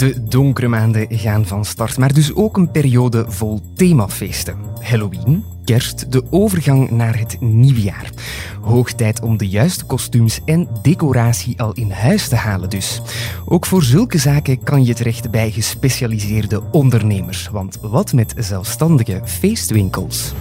De donkere maanden gaan van start, maar dus ook een periode vol themafeesten. Halloween, kerst, de overgang naar het nieuwjaar. Hoog tijd om de juiste kostuums en decoratie al in huis te halen dus. Ook voor zulke zaken kan je terecht bij gespecialiseerde ondernemers. Want wat met zelfstandige feestwinkels?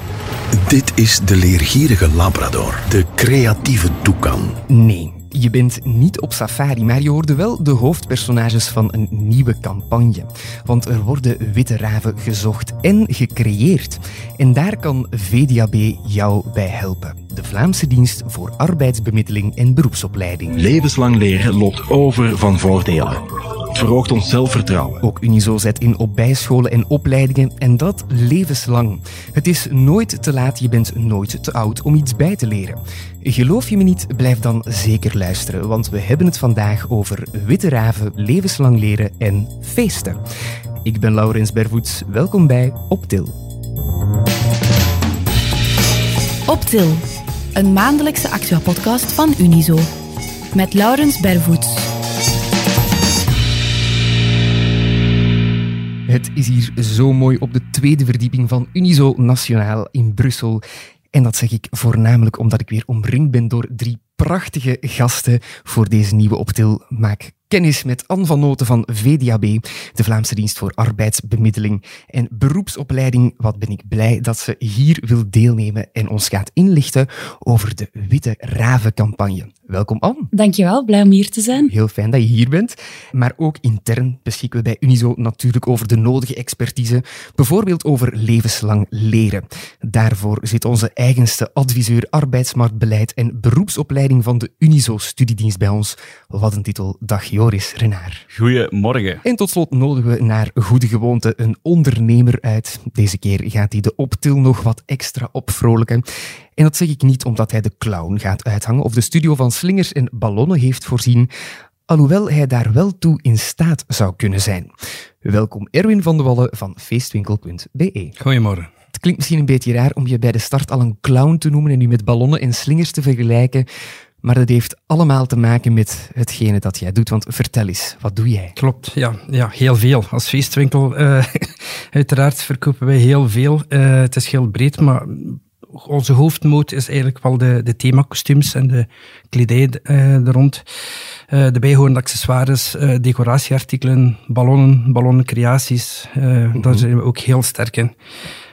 Dit is de leergierige Labrador, de creatieve Toucan. Nee, je bent niet op safari, maar je hoorde wel de hoofdpersonages van een nieuwe campagne. Want er worden witte raven gezocht en gecreëerd. En daar kan VDAB jou bij helpen. De Vlaamse dienst voor arbeidsbemiddeling en beroepsopleiding. Levenslang leren loopt over van voordelen. Het verhoogt ons zelfvertrouwen. Ook Unizo zet in op bijscholen en opleidingen en dat levenslang. Het is nooit te laat, je bent nooit te oud om iets bij te leren. Geloof je me niet, blijf dan zeker luisteren, want we hebben het vandaag over witte raven, levenslang leren en feesten. Ik ben Laurens Bervoets, welkom bij Optil. Optil, een maandelijkse actua-podcast van Unizo. Met Laurens Bervoets. Het is hier zo mooi op de tweede verdieping van Unizo Nationaal in Brussel. En dat zeg ik voornamelijk omdat ik weer omringd ben door drie prachtige gasten voor deze nieuwe Optil. Maak kennis met Anne van Noten van VDAB, de Vlaamse Dienst voor Arbeidsbemiddeling en Beroepsopleiding. Wat ben ik blij dat ze hier wil deelnemen en ons gaat inlichten over de Witte Raven-campagne. Welkom Anne. Dankjewel, blij om hier te zijn. Heel fijn dat je hier bent. Maar ook intern beschikken we bij Unizo natuurlijk over de nodige expertise, bijvoorbeeld over levenslang leren. Daarvoor zit onze eigenste adviseur arbeidsmarktbeleid en beroepsopleiding van de Unizo Studiedienst bij ons. Wat een titel, dag Joris Renaar. Goedemorgen. En tot slot nodigen we naar goede gewoonte een ondernemer uit. Deze keer gaat hij de optil nog wat extra opvrolijken. En dat zeg ik niet omdat hij de clown gaat uithangen of de studio van slingers en ballonnen heeft voorzien, alhoewel hij daar wel toe in staat zou kunnen zijn. Welkom Erwin van de Wallen van feestwinkel.be. Goedemorgen. Het klinkt misschien een beetje raar om je bij de start al een clown te noemen en nu met ballonnen en slingers te vergelijken. Maar dat heeft allemaal te maken met hetgene dat jij doet. Want vertel eens, wat doe jij? Klopt, ja, ja heel veel. Als feestwinkel, uh, uiteraard verkopen wij heel veel. Uh, het is heel breed, maar onze hoofdmoot is eigenlijk wel de, de themakostuums en de kledij uh, er rond. Uh, de bijhorende accessoires, uh, decoratieartikelen, ballonnen, ballonnencreaties. Daar zijn we ook heel sterk in.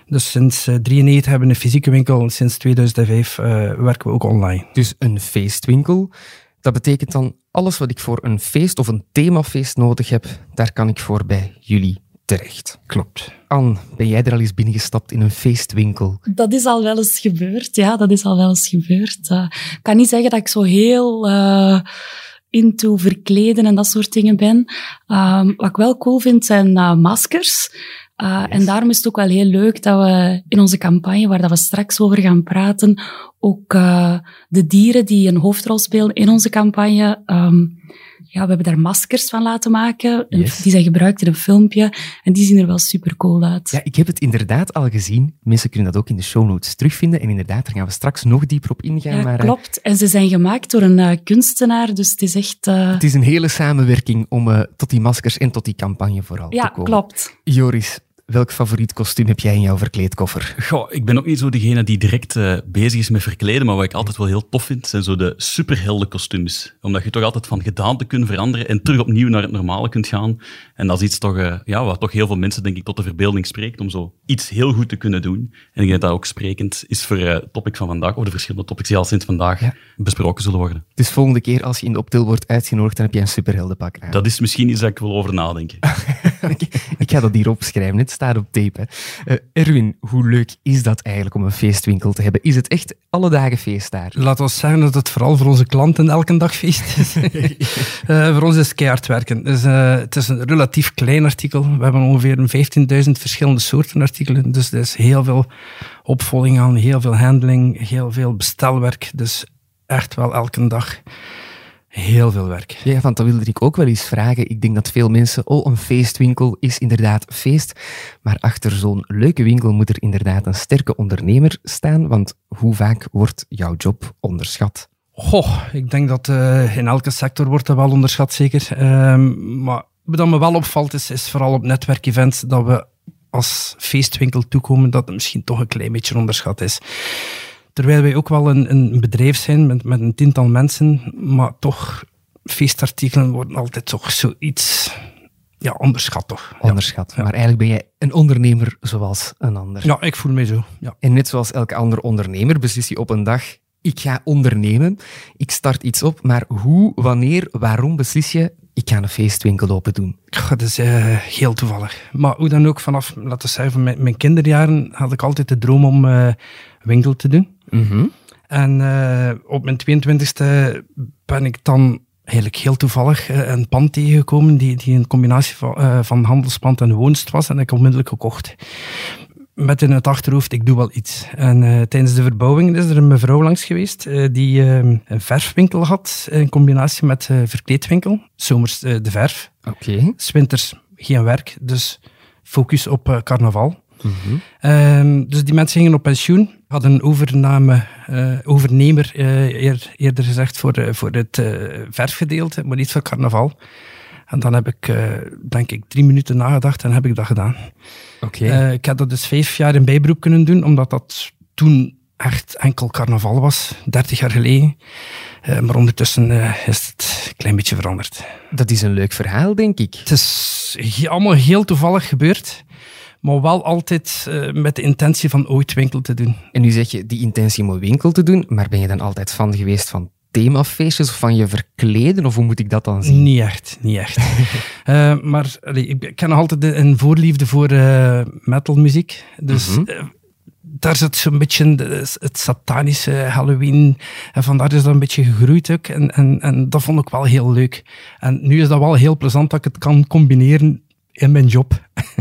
Dus sinds 1993 hebben we een fysieke winkel. Sinds 2005 werken we ook online. Dus een feestwinkel. Dat betekent dan alles wat ik voor een feest of een themafeest nodig heb, daar kan ik voor bij jullie terecht. Klopt. Anne, ben jij er al eens binnengestapt in een feestwinkel? Dat is al wel eens gebeurd, ja, dat is al wel eens gebeurd. Uh, ik kan niet zeggen dat ik zo heel uh, into verkleden en dat soort dingen ben. Um, wat ik wel cool vind, zijn uh, maskers. Uh, yes. En daarom is het ook wel heel leuk dat we in onze campagne, waar dat we straks over gaan praten, ook uh, de dieren die een hoofdrol spelen in onze campagne, um, ja, we hebben daar maskers van laten maken. Yes. Die zijn gebruikt in een filmpje. En die zien er wel super cool uit. Ja, ik heb het inderdaad al gezien. Mensen kunnen dat ook in de show notes terugvinden. En inderdaad, daar gaan we straks nog dieper op ingaan. Ja, maar, klopt. En ze zijn gemaakt door een uh, kunstenaar. Dus het is echt... Uh... Het is een hele samenwerking om uh, tot die maskers en tot die campagne vooral ja, te komen. Ja, klopt. Joris, welk favoriet kostuum heb jij in jouw verkleedkoffer? Goh, ik ben ook niet zo degene die direct uh, bezig is met verkleden, maar wat ik altijd wel heel tof vind, zijn zo de superhelden kostuums. Omdat je toch altijd van gedaante kunt veranderen en terug opnieuw naar het normale kunt gaan. En dat is iets toch, uh, ja, wat toch heel veel mensen denk ik tot de verbeelding spreekt, om zo iets heel goed te kunnen doen. En ik denk dat dat ook sprekend is voor uh, het topic van vandaag, of de verschillende topics die al sinds vandaag ja. besproken zullen worden. Dus volgende keer als je in de optil wordt uitgenodigd, dan heb je een superheldenpak aan. Dat is misschien iets dat ik wil over nadenken. ik ga dat hier opschrijven, het staat op tape. Uh, Erwin, hoe leuk is dat eigenlijk om een feestwinkel te hebben? Is het echt alle dagen feest daar? Laten we zeggen dat het vooral voor onze klanten elke dag feest is. uh, voor ons is het keihard werken. Dus, uh, het is een relatief klein artikel. We hebben ongeveer 15.000 verschillende soorten artikelen. Dus er is heel veel opvolging aan, heel veel handling, heel veel bestelwerk. Dus echt wel elke dag. Heel veel werk. Ja, want dat wilde ik ook wel eens vragen. Ik denk dat veel mensen, oh, een feestwinkel is inderdaad feest. Maar achter zo'n leuke winkel moet er inderdaad een sterke ondernemer staan. Want hoe vaak wordt jouw job onderschat? Goh, ik denk dat uh, in elke sector wordt dat wel onderschat, zeker. Uh, maar wat me wel opvalt is, is vooral op netwerkevents dat we als feestwinkel toekomen, dat het misschien toch een klein beetje onderschat is. Terwijl wij ook wel een, een bedrijf zijn met, met een tiental mensen, maar toch, feestartikelen worden altijd toch zoiets ja, onderschat toch. Onderschat. Ja. Maar eigenlijk ben jij een ondernemer zoals een ander. Ja, ik voel me zo. Ja. En net zoals elke andere ondernemer beslis je op een dag, ik ga ondernemen, ik start iets op, maar hoe, wanneer, waarom beslis je, ik ga een feestwinkel open doen? Goh, Dat is eh, heel toevallig. Maar hoe dan ook, vanaf, laten we zeggen, mijn kinderjaren had ik altijd de droom om eh, winkel te doen. En eh, op mijn 22e ben ik dan eigenlijk heel toevallig eh, een pand tegengekomen die, die een combinatie van, eh, van handelspand en woonst was. En ik heb onmiddellijk gekocht. Met in het achterhoofd, ik doe wel iets. En tijdens de verbouwing is er een mevrouw langs geweest die eh, een verfwinkel had in combinatie met verkleedwinkel. Zomers de verf, Oké. s winters geen werk, dus focus op carnaval. Ehm, dus die mensen gingen op pensioen, hadden een overname, eh, overnemer eh, eer- eerder gezegd voor, eh, voor het verfgedeelte, maar niet voor carnaval. En dan heb ik, denk ik, drie minuten nagedacht en heb ik dat gedaan. Oké. Ik heb dat dus vijf jaar in bijberoep kunnen doen, omdat dat toen echt enkel carnaval was, 30 jaar geleden. Maar ondertussen is het een klein beetje veranderd. Dat is een leuk verhaal, denk ik. Het is allemaal heel toevallig gebeurd, maar wel altijd eh, met de intentie van ooit winkel te doen. En nu zeg je die intentie om een winkel te doen, maar ben je dan altijd fan geweest van themafeestjes of van je verkleden, of hoe moet ik dat dan zien? Niet echt, niet echt. Eh, maar allee, ik, ik ken nog altijd een voorliefde voor eh, metalmuziek. Dus Mhm. daar zit zo'n beetje de- het satanische Halloween. En vandaar is dat een beetje gegroeid ook. En, en, en dat vond ik wel heel leuk. En nu is dat wel heel plezant dat ik het kan combineren in mijn job.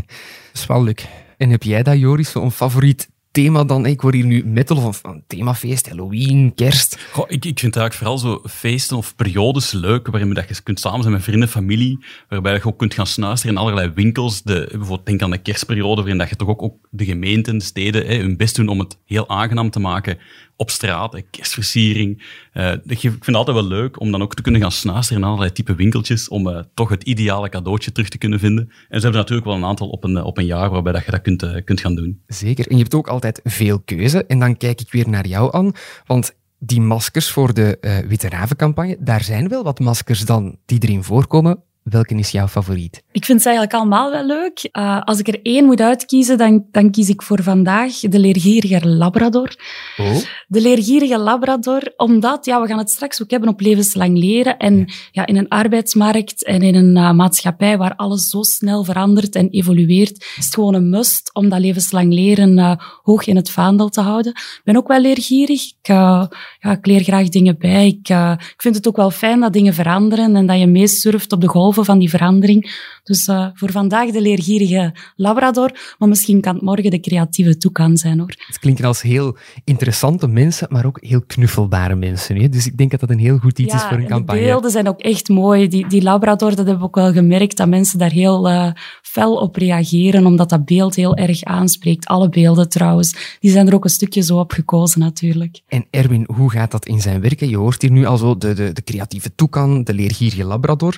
is wel leuk. En heb jij dat, Joris, zo'n favoriet thema dan? Ik hoor hier nu metal of een themafeest, Halloween, kerst. Ik, ik vind eigenlijk vooral zo feesten of periodes leuk, waarin dat je kunt samen zijn met vrienden, familie, waarbij je ook kunt gaan snuisteren in allerlei winkels. De, bijvoorbeeld denk aan de kerstperiode, waarin dat je toch ook, ook de gemeenten, de steden, hè, hun best doen om het heel aangenaam te maken op straat, hè, kerstversiering. Eh, ik vind het altijd wel leuk om dan ook te kunnen gaan snuisteren in allerlei type winkeltjes, om eh, toch het ideale cadeautje terug te kunnen vinden. En ze hebben natuurlijk wel een aantal op een, eh, op een jaar waarbij dat je dat kunt, kunt gaan doen. Zeker. En je hebt ook altijd veel keuze. En dan kijk ik weer naar jou aan, want die maskers voor de Witte Ravencampagne, daar zijn wel wat maskers dan die erin voorkomen. Welke is jouw favoriet? Ik vind ze eigenlijk allemaal wel leuk. Uh, als ik er één moet uitkiezen, dan, dan kies ik voor vandaag de leergierige Labrador. Oh? De leergierige Labrador, omdat, ja, we gaan het straks ook hebben op levenslang leren. En ja, in een arbeidsmarkt en in een uh, maatschappij waar alles zo snel verandert en evolueert, is het gewoon een must om dat levenslang leren uh, hoog in het vaandel te houden. Ik ben ook wel leergierig. Ik, ja, ik leer graag dingen bij. Ik, ik vind het ook wel fijn dat dingen veranderen en dat je meesurft op de van die verandering. Dus uh, voor vandaag de leergierige Labrador, maar misschien kan het morgen de creatieve Toucan zijn, hoor. Het klinken als heel interessante mensen, maar ook heel knuffelbare mensen. Hè? Dus ik denk dat dat een heel goed iets ja, is voor een campagne. de beelden zijn ook echt mooi. Die, die Labrador, dat hebben we ook wel gemerkt, dat mensen daar heel uh, fel op reageren, omdat dat beeld heel erg aanspreekt. Alle beelden trouwens. Die zijn er ook een stukje zo op gekozen, natuurlijk. En Erwin, hoe gaat dat in zijn werken? Je hoort hier nu al zo de, de, de creatieve Toucan, de leergierige Labrador.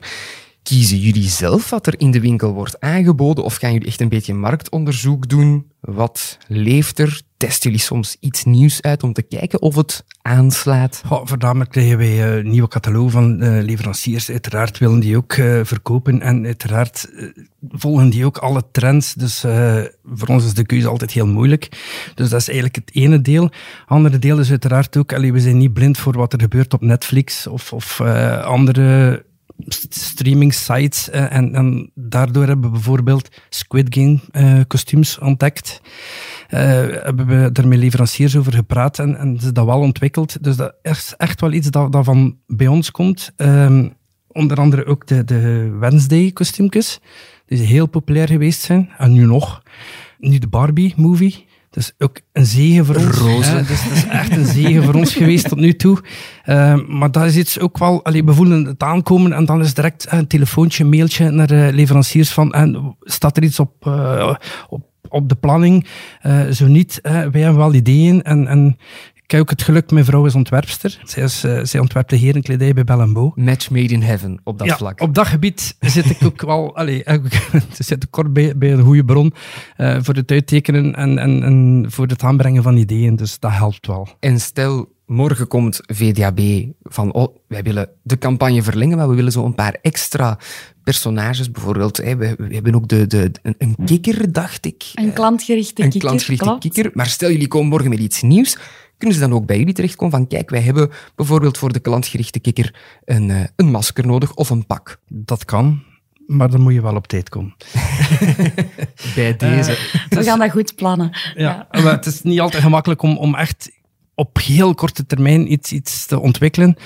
Kiezen jullie zelf wat er in de winkel wordt aangeboden of gaan jullie echt een beetje marktonderzoek doen? Wat leeft er? Testen jullie soms iets nieuws uit om te kijken of het aanslaat? Ja, voornamelijk krijgen wij uh, nieuwe catalogen van uh, leveranciers. Uiteraard willen die ook uh, verkopen en uiteraard volgen die ook alle trends. Dus voor ons is de keuze altijd heel moeilijk. Dus dat is eigenlijk het ene deel. andere deel is uiteraard ook, we zijn niet blind voor wat er gebeurt op Netflix of andere streaming sites. Uh, en, en, daardoor hebben we bijvoorbeeld Squid Game uh, kostuums ontdekt. Uh, hebben we daar met leveranciers over gepraat en, en ze dat wel ontwikkeld. Dus dat is echt wel iets dat, van bij ons komt. Um, onder andere ook de, de Wednesday kostuumjes, die heel populair geweest zijn. En nu nog. Nu de Barbie Dat is ook een zegen voor ons. Roze. Dus dat is echt een zegen voor ons geweest tot nu toe. Uh, maar dat is iets ook wel... Allee, we voelen het aankomen en dan is direct een telefoontje, een mailtje naar de leveranciers van... En staat er iets op, uh, op, op de planning? Uh, zo niet. wij hebben wel ideeën en... en Ik heb ook het geluk, mijn vrouw is ontwerpster. Zij, is, uh, zij ontwerpt de herenkledij bij Bell Match made in heaven op dat ja, vlak. Op dat gebied zit ik ook wel, allee, zit ik kort bij, bij een goede bron uh, voor het uittekenen en, en, en voor het aanbrengen van ideeën. Dus dat helpt wel. En stel, morgen komt VDAB van, oh, wij willen de campagne verlengen, maar we willen zo een paar extra personages. Bijvoorbeeld, we, we, hebben ook de, de, een, een kikker, dacht ik. Een klantgerichte een kikker, klantgerichte kikker. Maar stel, jullie komen morgen met iets nieuws. Kunnen ze dan ook bij jullie terechtkomen van, kijk, wij hebben bijvoorbeeld voor de klantgerichte kikker een, uh, een masker nodig of een pak? Dat kan. Maar dan moet je wel op tijd komen. bij deze. Uh, we gaan dat goed plannen. Ja, ja. Maar het is niet altijd gemakkelijk om, om echt op heel korte termijn iets, iets te ontwikkelen.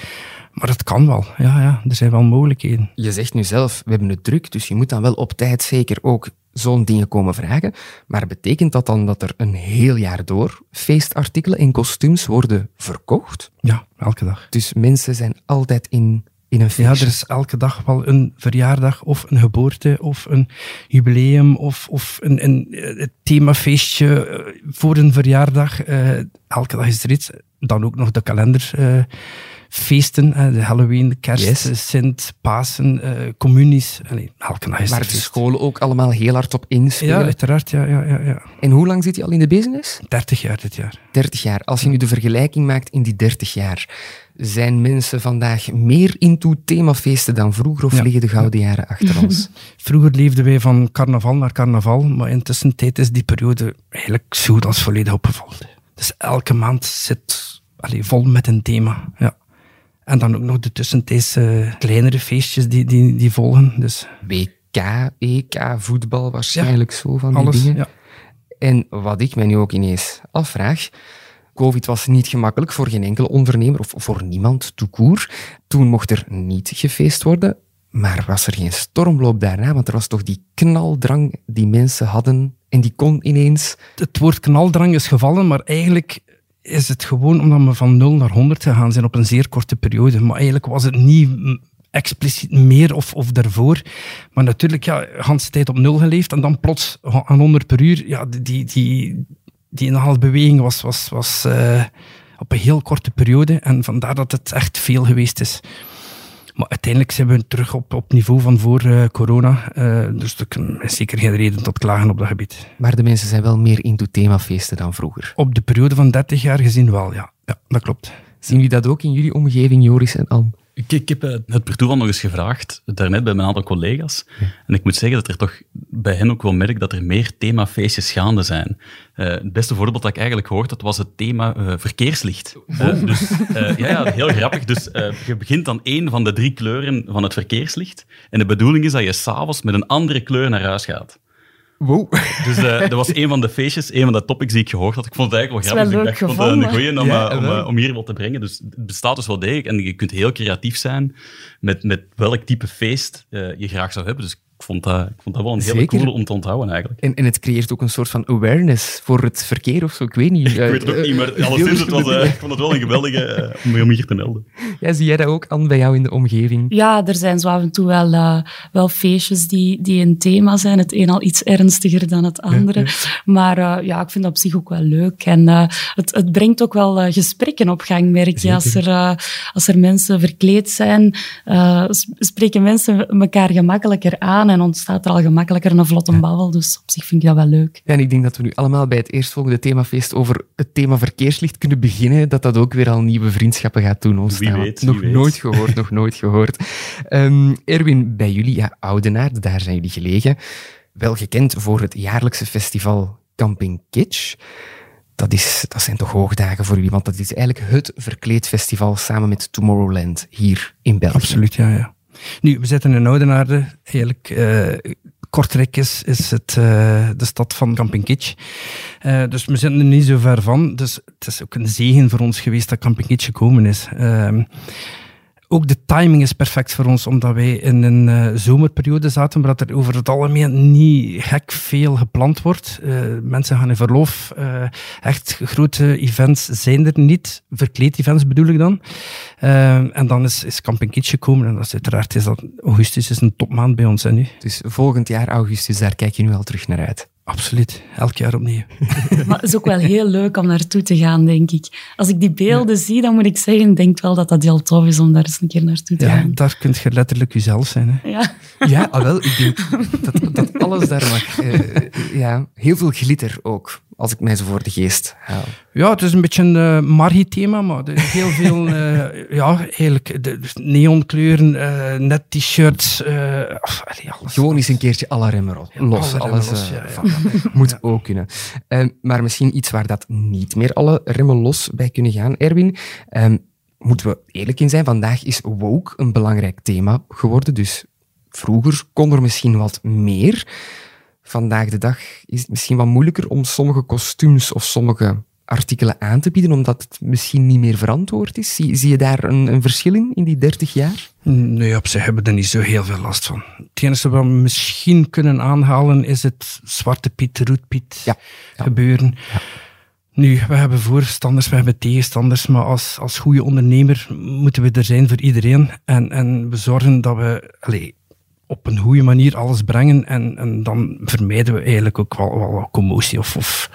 Maar het kan wel. Ja, ja, er zijn wel mogelijkheden. Je zegt nu zelf, we hebben het druk, dus je moet dan wel op tijd zeker ook zo'n dingen komen vragen. Maar betekent dat dan dat er een heel jaar door feestartikelen en kostuums worden verkocht? Ja, elke dag. Dus mensen zijn altijd in, in een feestje? Ja, er is elke dag wel een verjaardag of een geboorte of een jubileum of, of een, een, een themafeestje voor een verjaardag. Uh, elke dag is er iets. Dan ook nog de kalender. Uh, feesten, de Halloween, de kerst, yes. Sint, Pasen, uh, communies. Allee, elke dag is Waar de scholen ook allemaal heel hard op inspelen. Ja, uiteraard. Ja, ja, ja, ja. En hoe lang zit je al in de business? 30 jaar dit jaar. 30 jaar. Als je nu de vergelijking maakt in die 30 jaar, zijn mensen vandaag meer into themafeesten dan vroeger of Ja. liggen de gouden jaren achter ons? Vroeger leefden wij van carnaval naar carnaval, maar intussen tijd is die periode eigenlijk zo als volledig opgevallen. Dus elke maand zit allee, vol met een thema. Ja. En dan ook nog de tussentijdse kleinere feestjes die, die, die volgen. Dus WK, EK, voetbal, waarschijnlijk zo van die alles. dingen. Ja. En wat ik mij nu ook ineens afvraag. Covid was niet gemakkelijk voor geen enkele ondernemer of voor niemand, court. Toen mocht er niet gefeest worden. Maar was er geen stormloop daarna? Want er was toch die knaldrang die mensen hadden en die kon ineens. Het woord knaldrang is gevallen, maar eigenlijk is het gewoon omdat we van 0 naar 100 gegaan zijn op een zeer korte periode. Maar eigenlijk was het niet expliciet meer of, of daarvoor. Maar natuurlijk, ja, de tijd op nul geleefd en dan plots aan 100 per uur. Ja, die, die, die inhaalbeweging was, was, was uh, op een heel korte periode. En vandaar dat het echt veel geweest is. Maar uiteindelijk zijn we terug op, op niveau van voor uh, corona. Uh, dus er is zeker geen reden tot klagen op dat gebied. Maar de mensen zijn wel meer into themafeesten dan vroeger. Op de periode van 30 jaar gezien wel, ja. Ja, dat klopt. Zien jullie dat ook in jullie omgeving, Joris en Anne? Ik, ik heb het per toeval nog eens gevraagd, daarnet bij mijn aantal collega's. Ja. En ik moet zeggen dat er toch bij hen ook wel merk dat er meer themafeestjes gaande zijn. Uh, het beste voorbeeld dat ik eigenlijk gehoord had, was het thema uh, verkeerslicht. Uh, dus, ja, ja, heel grappig. Dus je begint dan één van de drie kleuren van het verkeerslicht. En de bedoeling is dat je s'avonds met een andere kleur naar huis gaat. Wow. Dus uh, dat was een van de feestjes, een van de topics die ik gehoord had. Ik vond het eigenlijk wel grappig. Dus ik dacht, ik vond het een goeie om, ja, uh, om, om, hier wat te brengen. Dus het bestaat dus wel degelijk. En je kunt heel creatief zijn met, met welk type feest uh, je graag zou hebben. Dus ik vond dat, ik vond dat wel een hele Zeker. coole om te onthouden eigenlijk. En, en het creëert ook een soort van awareness voor het verkeer of zo. Ik weet niet. ik weet het ook niet, maar alleszins, het was, uh, ik vond het wel een geweldige uh, om hier te melden. Ja, zie jij dat ook aan bij jou in de omgeving? Ja, er zijn zo af en toe wel, uh, wel feestjes die, die een thema zijn. Het een al iets ernstiger dan het andere. Ja, ja. Maar uh, ja, ik vind dat op zich ook wel leuk. En uh, het, het brengt ook wel uh, gesprekken op gang, merk je. Als er, uh, als er mensen verkleed zijn, uh, spreken mensen elkaar gemakkelijker aan en ontstaat er al gemakkelijker een vlotte babbel. Dus op zich vind ik dat wel leuk. Ja, en ik denk dat we nu allemaal bij het eerstvolgende themafeest over het thema verkeerslicht kunnen beginnen. Dat dat ook weer al nieuwe vriendschappen gaat doen ontstaan. Wie weet, nog wie nooit weet. gehoord, nog nooit gehoord. Um, Erwin, bij jullie, ja, Oudenaarde, daar zijn jullie gelegen. Wel gekend voor het jaarlijkse festival Camping Kitsch. Dat, is, dat zijn toch hoogdagen voor jullie, want dat is eigenlijk het verkleedfestival samen met Tomorrowland hier in België. Absoluut, ja, ja. Nu, we zitten in Oudenaarde. Eigenlijk, uh, Kortrijk is, is het, uh, de stad van Camping Kitsch. Uh, dus we zitten er niet zo ver van. Dus het is ook een zegen voor ons geweest dat Camping Kitsch gekomen is. Ook de timing is perfect voor ons, omdat wij in een uh, zomerperiode zaten, waar er over het algemeen niet gek veel gepland wordt. Uh, mensen gaan in verlof. Uh, echt grote events zijn er niet. Verkleed events bedoel ik dan. en dan is, is Camping Kitsch gekomen. En dat is uiteraard is dat, augustus is een topmaand bij ons. Hè, nu. Dus volgend jaar augustus, daar kijk je nu al terug naar uit. Absoluut, elk jaar opnieuw. maar het is ook wel heel leuk om naartoe te gaan, denk ik. Als ik die beelden zie, dan moet ik zeggen, denk wel dat dat heel tof is om daar eens een keer naartoe te Ja, gaan. daar kun je letterlijk jezelf zijn. Hè. Ja. Ja, ah, wel, ik denk dat, dat alles daar mag. eh, ja, heel veel glitter ook, als ik mij zo voor de geest haal. Ja, het is een beetje een eh, Margie-thema, maar er is heel veel, eh, ja, eigenlijk, de, neonkleuren, eh, net t-shirts. Gewoon eens een keertje alle remmen los. alle alles los, ja, ja. van- moet ook kunnen. Eh, maar misschien iets waar dat niet meer alle remmen los bij kunnen gaan, Erwin. Eh, moeten we eerlijk in zijn, vandaag is woke een belangrijk thema geworden. Dus vroeger kon er misschien wat meer. Vandaag de dag is het misschien wat moeilijker om sommige kostuums of sommige artikelen aan te bieden, omdat het misschien niet meer verantwoord is. Zie, zie je daar een, een verschil in, in die 30 jaar? Nee, op zich hebben we er niet zo heel veel last van. Het enige wat we misschien kunnen aanhalen is het Zwarte Piet, Roet Piet Ja, ja. gebeuren. Nu, we hebben voorstanders, we hebben tegenstanders, maar als, als goede ondernemer moeten we er zijn voor iedereen. En, en we zorgen dat we allee, op een goede manier alles brengen en, en dan vermijden we eigenlijk ook wel, wel commotie of, of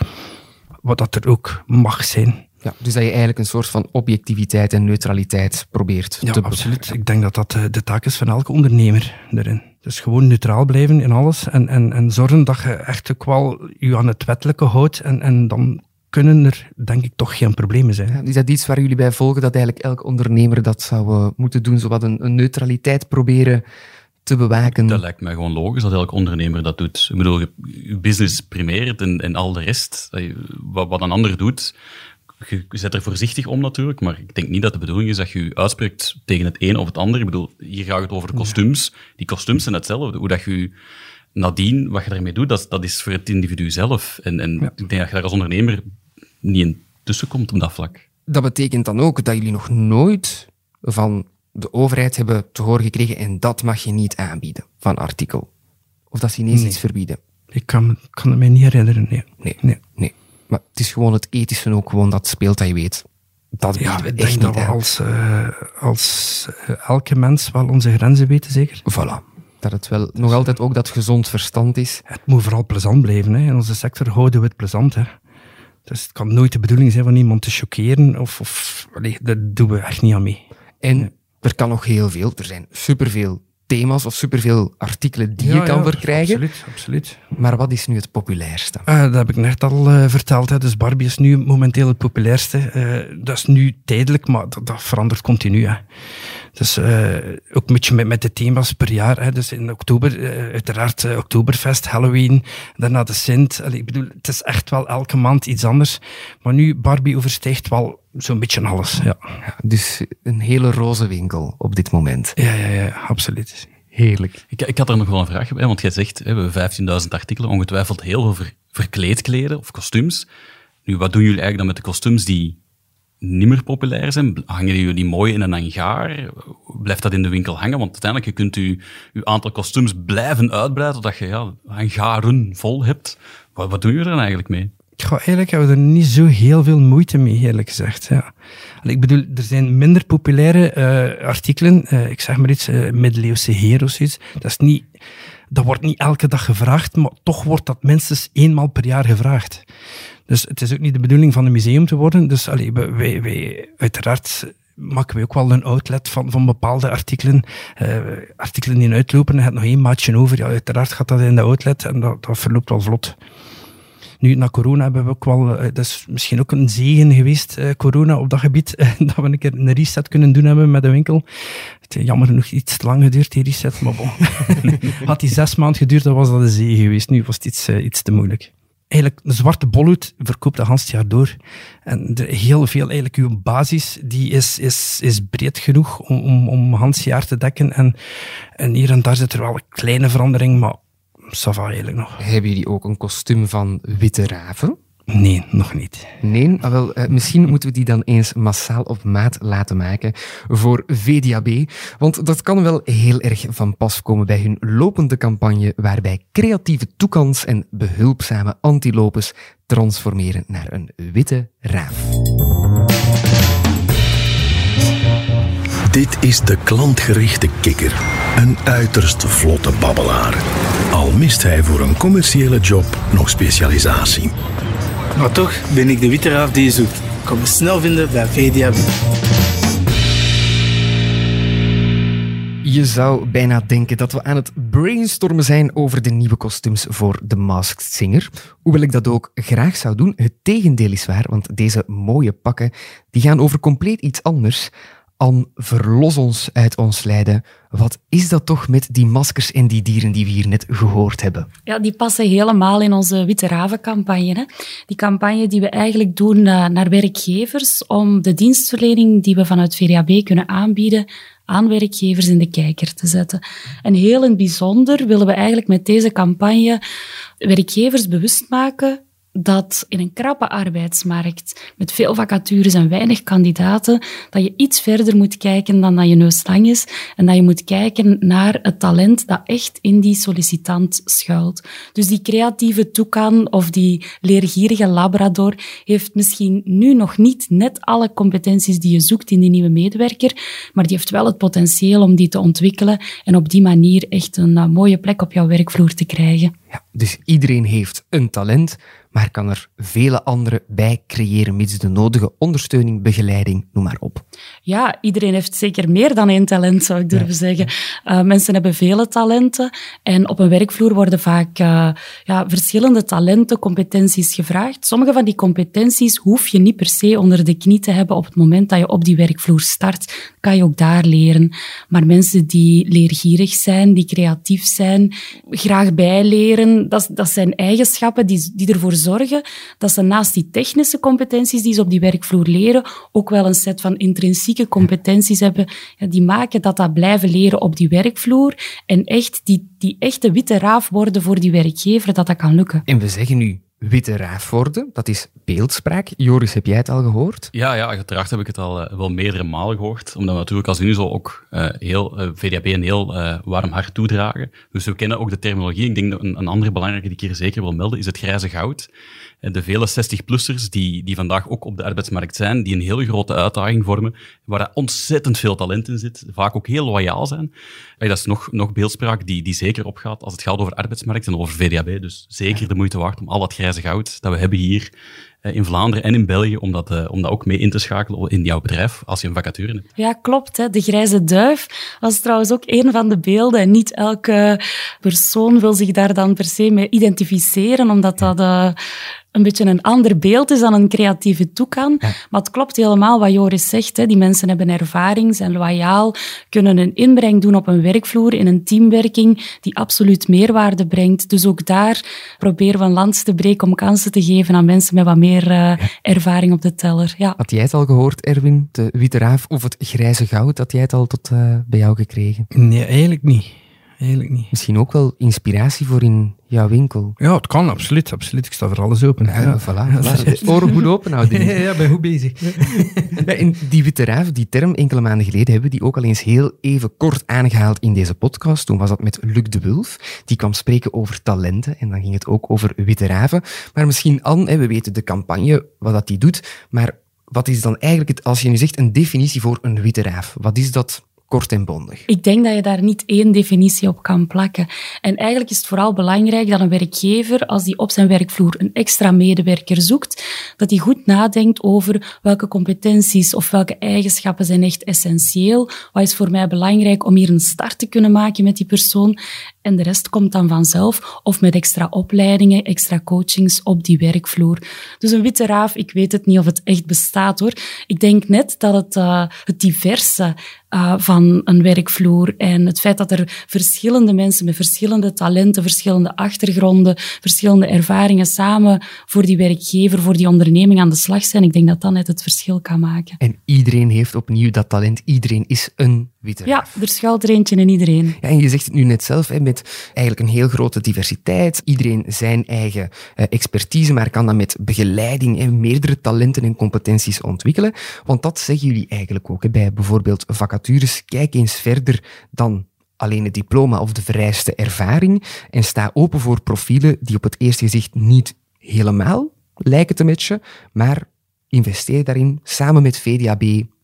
wat dat er ook mag zijn. Ja, dus dat je eigenlijk een soort van objectiviteit en neutraliteit probeert Ja, te absoluut. Ik denk dat dat eh, de taak is van elke ondernemer erin. Dus gewoon neutraal blijven in alles en, en, en zorgen dat je echt ook wel je aan het wettelijke houdt en, en dan kunnen er denk ik toch geen problemen zijn. Ja, is dat iets waar jullie bij volgen, dat eigenlijk elk ondernemer dat zou eh, moeten doen, zowat een, een neutraliteit proberen te bewaken? Dat lijkt mij gewoon logisch dat elke ondernemer dat doet. Ik bedoel, je, business primeert en, en al de rest, je- wat, wat een ander doet, je, zet er voorzichtig om natuurlijk, maar ik denk niet dat de bedoeling is dat je je uitspreekt tegen het een of het ander. Ik bedoel, hier gaat het over de kostuums. Die kostuums zijn hetzelfde. Hoe dat je nadien, wat je ermee doet, dat, dat is voor het individu zelf. En, en ik denk dat je daar als ondernemer niet in tussenkomt op dat vlak. Dat betekent dan ook dat jullie nog nooit van de overheid hebben te horen gekregen en dat mag je niet aanbieden van artikel. Of dat ze ineens Nee. iets verbieden. Ik kan, kan het mij niet herinneren, nee. Nee, Nee. nee. Maar het is gewoon het ethische ook gewoon dat speelt dat je weet. Dat Ja, we echt denk dat we als, eh, als eh, elke mens wel onze grenzen weten, zeker. Voilà. Dat het wel nog altijd ook dat gezond verstand is. Het moet vooral plezant blijven. Hè. In onze sector houden we het plezant. Hè. Dus het kan nooit de bedoeling zijn van iemand te choqueren. Of, of allee, daar doen we echt niet aan mee. En er kan nog heel veel. Er zijn superveel thema's of superveel artikelen die je kan verkrijgen. Absoluut, absoluut. Maar wat is nu het populairste? Eh, dat heb ik net al eh, verteld. Hè. Dus Barbie is nu momenteel het populairste. Eh, dat is nu tijdelijk, maar dat, dat verandert continu. Hè. Dus ook een beetje met, met de thema's per jaar. Hè. Dus in oktober, uiteraard Oktoberfest, Halloween, daarna de Sint. Allee, ik bedoel, het is echt wel elke maand iets anders. Maar nu, Barbie overstijgt wel zo'n beetje alles. Ja, Dus een hele roze winkel op dit moment. ja, ja, ja absoluut. Heerlijk. Ik, ik had er nog wel een vraag bij, want jij zegt, hè, we hebben 15.000 artikelen, ongetwijfeld heel veel ver, verkleedkleden of kostuums. Nu, wat doen jullie eigenlijk dan met de kostuums die niet meer populair zijn? Hangen jullie mooi in een hangaar? Blijft dat in de winkel hangen? Want uiteindelijk, je kunt je, je aantal kostuums blijven uitbreiden, totdat je ja, hangaren vol hebt. Wat, wat doen jullie er dan eigenlijk mee? Goh, eigenlijk hebben er niet zo heel veel moeite mee, eerlijk gezegd. Ja. Ik bedoel, er zijn minder populaire eh, artikelen. eh, ik zeg maar iets, eh, middeleeuwse heroes. Iets. Dat, is niet, dat wordt niet elke dag gevraagd, maar toch wordt dat minstens eenmaal per jaar gevraagd. Dus het is ook niet de bedoeling van een museum te worden. Dus allee, wij, uiteraard maken we ook wel een outlet van, van bepaalde artikelen. artikelen die uitlopen, en je hebt nog één maatje over. Ja, uiteraard gaat dat in de outlet en dat, dat verloopt wel vlot. Nu, na corona hebben we ook wel, eh, dat is misschien ook een zegen geweest, eh, corona op dat gebied, eh, dat we een keer een reset kunnen doen hebben met de winkel. Het jammer genoeg iets te lang geduurd, die reset, maar bon. Had die zes maanden geduurd, dan was dat een zegen geweest. Nu was het iets, iets te moeilijk. Eigenlijk, de zwarte bolhoed verkoopt de hele jaar door. En heel veel, eigenlijk, uw basis, die is, is, is breed genoeg om, om, om heel jaar te dekken. En, en hier en daar zit er wel een kleine verandering, maar ça va eigenlijk nog. Hebben jullie ook een kostuum van witte raven? Nee, nog niet. Nee, ah, wel, eh, misschien moeten we die dan eens massaal op maat laten maken voor VDAB. Want dat kan wel heel erg van pas komen bij hun lopende campagne, waarbij creatieve toekans en behulpzame antilopes transformeren naar een witte raaf. Dit is de klantgerichte kikker. Een uiterst vlotte babbelaar. Al mist hij voor een commerciële job nog specialisatie. Maar toch ben ik de witte raaf die je zoekt. Kom me snel vinden bij VDAB. Je zou bijna denken dat we aan het brainstormen zijn over de nieuwe kostuums voor The Masked Singer. Hoewel ik dat ook graag zou doen, het tegendeel is waar, want deze mooie pakken die gaan over compleet iets anders. An, verlos ons uit ons lijden. Wat is dat toch met die maskers en die dieren die we hier net gehoord hebben? Ja, die passen helemaal in onze Witte Raven-campagne. Die campagne die we eigenlijk doen uh, naar werkgevers om de dienstverlening die we vanuit VDAB kunnen aanbieden aan werkgevers in de kijker te zetten. En heel in het bijzonder willen we eigenlijk met deze campagne werkgevers bewust maken dat in een krappe arbeidsmarkt met veel vacatures en weinig kandidaten, dat je iets verder moet kijken dan dat je neus lang is en dat je moet kijken naar het talent dat echt in die sollicitant schuilt. Dus die creatieve toekan of die leergierige labrador heeft misschien nu nog niet net alle competenties die je zoekt in die nieuwe medewerker, maar die heeft wel het potentieel om die te ontwikkelen en op die manier echt een uh, mooie plek op jouw werkvloer te krijgen. Ja, dus iedereen heeft een talent, maar kan er vele andere bij creëren, mits de nodige ondersteuning, begeleiding, noem maar op. Ja, iedereen heeft zeker meer dan één talent, zou ik durven ja. zeggen. Uh, mensen hebben vele talenten en op een werkvloer worden vaak uh, ja, verschillende talenten, competenties gevraagd. Sommige van die competenties hoef je niet per se onder de knie te hebben op het moment dat je op die werkvloer start. Kan je ook daar leren. Maar mensen die leergierig zijn, die creatief zijn, graag bijleren, dat, dat zijn eigenschappen die, die ervoor zorgen dat ze naast die technische competenties die ze op die werkvloer leren, ook wel een set van intrinsieke competenties hebben, ja, die maken dat dat blijven leren op die werkvloer en echt die, die echte witte raaf worden voor die werkgever, dat dat kan lukken. En we zeggen nu witte raaf worden, dat is beeldspraak. Joris, heb jij het al gehoord? Ja, ja uiteraard heb ik het al uh, wel meerdere malen gehoord, omdat we natuurlijk als Unizo ook uh, heel, uh, VDAB een heel warm hart toedragen. Dus we kennen ook de terminologie. Ik denk dat een, een andere belangrijke die ik hier zeker wil melden, is het grijze goud. De vele 60-plussers die, die vandaag ook op de arbeidsmarkt zijn, die een hele grote uitdaging vormen, waar er ontzettend veel talent in zit, vaak ook heel loyaal zijn. Dat is nog, nog beeldspraak die, die zeker opgaat als het gaat over arbeidsmarkt en over VDAB. Dus zeker de moeite waard om al dat grijze goud dat we hebben hier in Vlaanderen en in België, om dat, uh, om dat ook mee in te schakelen in jouw bedrijf als je een vacature hebt. Ja, klopt. Hè. De grijze duif was trouwens ook een van de beelden. En niet elke persoon wil zich daar dan per se mee identificeren, omdat dat een beetje een ander beeld is dan een creatieve toekan. Ja. Maar het klopt helemaal wat Joris zegt. Hè. Die mensen hebben ervaring, zijn loyaal, kunnen een inbreng doen op een werkvloer in een teamwerking die absoluut meerwaarde brengt. Dus ook daar proberen we een lans te breken om kansen te geven aan mensen met wat meer uh, ja. ervaring op de teller. Ja. Had jij het al gehoord, Erwin, de witte raaf of het grijze goud? Had jij het al tot uh, bij jou gekregen? Nee, eigenlijk niet. Eigenlijk niet. Misschien ook wel inspiratie voor in jouw winkel. Ja, het kan, absoluut. absoluut. Ik sta voor alles open. Ja, ja. voilà. voilà. Oren goed open houden. ja, ja, ben goed bezig. en die witte raaf, die term enkele maanden geleden hebben we die ook al eens heel even kort aangehaald in deze podcast. Toen was dat met Luc de Wulf. Die kwam spreken over talenten en dan ging het ook over witte raven. Maar misschien, Anne, we weten de campagne, wat dat die doet, maar wat is dan eigenlijk, het, als je nu zegt, een definitie voor een witte raaf? Wat is dat kort en bondig? Ik denk dat je daar niet één definitie op kan plakken. En eigenlijk is het vooral belangrijk dat een werkgever, als die op zijn werkvloer een extra medewerker zoekt, dat hij goed nadenkt over welke competenties of welke eigenschappen zijn echt essentieel. Wat is voor mij belangrijk om hier een start te kunnen maken met die persoon? En de rest komt dan vanzelf, of met extra opleidingen, extra coachings op die werkvloer. Dus een witte raaf, ik weet het niet of het echt bestaat hoor. Ik denk net dat het, uh, het diverse uh, van een werkvloer en het feit dat er verschillende mensen met verschillende talenten, verschillende achtergronden, verschillende ervaringen samen voor die werkgever, voor die onderneming aan de slag zijn, ik denk dat dat net het verschil kan maken. En iedereen heeft opnieuw dat talent. Iedereen is een witte. Ja, er schuilt er eentje in iedereen. Ja, en je zegt het nu net zelf, hè, met eigenlijk een heel grote diversiteit. Iedereen zijn eigen uh, expertise, maar kan dan met begeleiding en meerdere talenten en competenties ontwikkelen. Want dat zeggen jullie eigenlijk ook hè, bij bijvoorbeeld Kijk eens verder dan alleen het diploma of de vereiste ervaring en sta open voor profielen die op het eerste gezicht niet helemaal lijken te matchen, maar investeer daarin samen met VDAB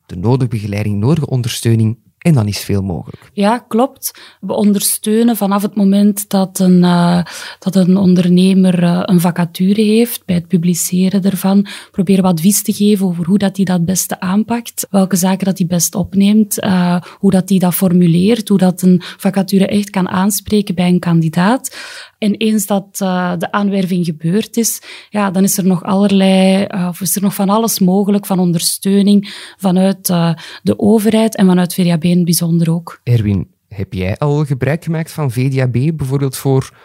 de nodige begeleiding, nodige ondersteuning en dan is veel mogelijk. Ja, klopt. We ondersteunen vanaf het moment dat een, uh, dat een ondernemer uh, een vacature heeft, bij het publiceren ervan, proberen we advies te geven over hoe dat hij dat beste aanpakt, welke zaken dat hij best opneemt, uh, hoe dat hij dat formuleert, hoe dat een vacature echt kan aanspreken bij een kandidaat. En eens dat uh, de aanwerving gebeurd is, ja, dan is er nog allerlei, uh, of is er nog van alles mogelijk, van ondersteuning vanuit uh, de overheid en vanuit VDAB in het bijzonder ook. Erwin, heb jij al gebruik gemaakt van VDAB, bijvoorbeeld voor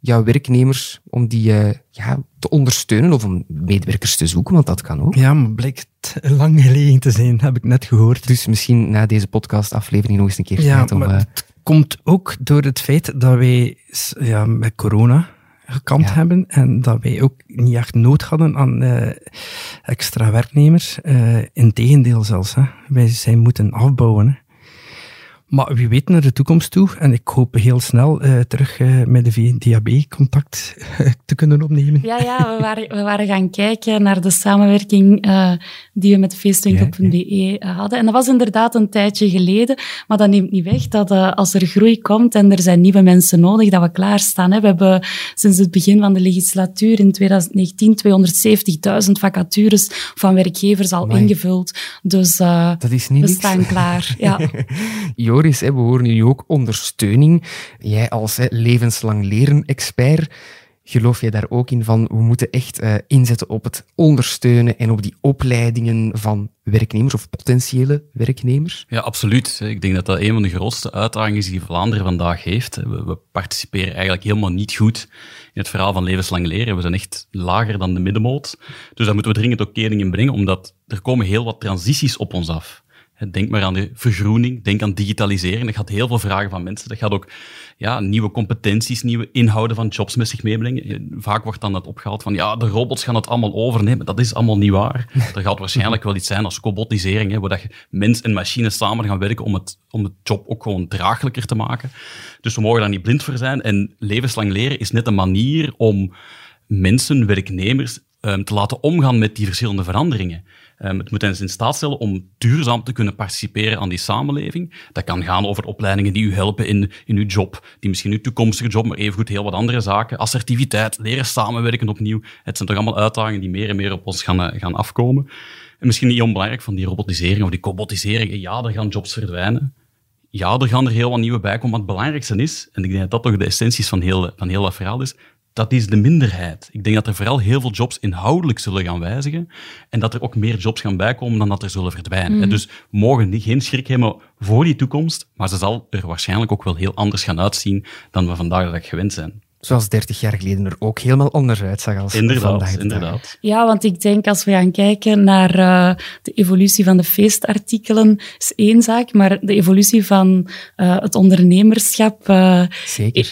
jouw werknemers, om die ja, te ondersteunen of om medewerkers te zoeken, want dat kan ook. Ja, maar blijkt lang geleden te zijn, heb ik net gehoord. Dus misschien na deze podcastaflevering nog eens een keer ja, tijd om... Het komt ook door het feit dat wij ja, met corona gekampt Ja. hebben en dat wij ook niet echt nood hadden aan eh, extra werknemers. Uh, Integendeel zelfs. Hè. Wij zijn moeten afbouwen. Hè. Maar wie weet naar de toekomst toe. En ik hoop heel snel uh, terug uh, met de VDAB contact uh, te kunnen opnemen. Ja, ja we, waren, we waren gaan kijken naar de samenwerking die we met feestwinkel.be hadden. En dat was inderdaad een tijdje geleden. Maar dat neemt niet weg dat als er groei komt en er zijn nieuwe mensen nodig, dat we klaarstaan. Hè. We hebben sinds het begin van de legislatuur in 2019 270.000 vacatures van werkgevers al Amai. ingevuld. Dus dat is niet we niks. staan klaar. Ja. We horen nu ook ondersteuning. Jij als levenslang leren-expert, geloof jij daar ook in van we moeten echt uh, inzetten op het ondersteunen en op die opleidingen van werknemers of potentiële werknemers? Ja, absoluut. Ik denk dat dat een van de grootste uitdagingen is die Vlaanderen vandaag heeft. We, we participeren eigenlijk helemaal niet goed in het verhaal van levenslang leren. We zijn echt lager dan de middenmoot. Dus daar moeten we dringend ook kering in brengen, omdat er komen heel wat transities op ons af. Denk maar aan de vergroening, denk aan digitalisering. Dat gaat heel veel vragen van mensen. Dat gaat ook ja, nieuwe competenties, nieuwe inhouden van jobs met zich meebrengen. Vaak wordt dan dat opgehaald van ja, de robots gaan het allemaal overnemen. Dat is allemaal niet waar. Er gaat waarschijnlijk wel iets zijn als robotisering, hè, waar dat je mens en machine samen gaan werken om het, om de job ook gewoon draaglijker te maken. Dus we mogen daar niet blind voor zijn. En levenslang leren is net een manier om mensen, werknemers, um, te laten omgaan met die verschillende veranderingen. Um, het moet hen in staat stellen om duurzaam te kunnen participeren aan die samenleving. Dat kan gaan over opleidingen die u helpen in, in uw job, die misschien uw toekomstige job, maar evengoed heel wat andere zaken. Assertiviteit, leren samenwerken opnieuw. Het zijn toch allemaal uitdagingen die meer en meer op ons gaan, uh, gaan afkomen. En misschien niet onbelangrijk van die robotisering of die cobotisering. Ja, er gaan jobs verdwijnen. Ja, er gaan er heel wat nieuwe bij komen. Maar het belangrijkste is, en ik denk dat dat toch de essentie van heel, van heel dat verhaal is, dat is de minderheid. Ik denk dat er vooral heel veel jobs inhoudelijk zullen gaan wijzigen en dat er ook meer jobs gaan bijkomen dan dat er zullen verdwijnen. Mm. Dus mogen niet, geen schrik hebben voor die toekomst, maar ze zal er waarschijnlijk ook wel heel anders gaan uitzien dan we vandaag de dag gewend zijn. Zoals 30 jaar geleden er ook helemaal anders uitzag als inderdaad, vandaag de inderdaad. dag. Ja, want ik denk als we gaan kijken naar uh, de evolutie van de feestartikelen, is één zaak, maar de evolutie van uh, het ondernemerschap uh,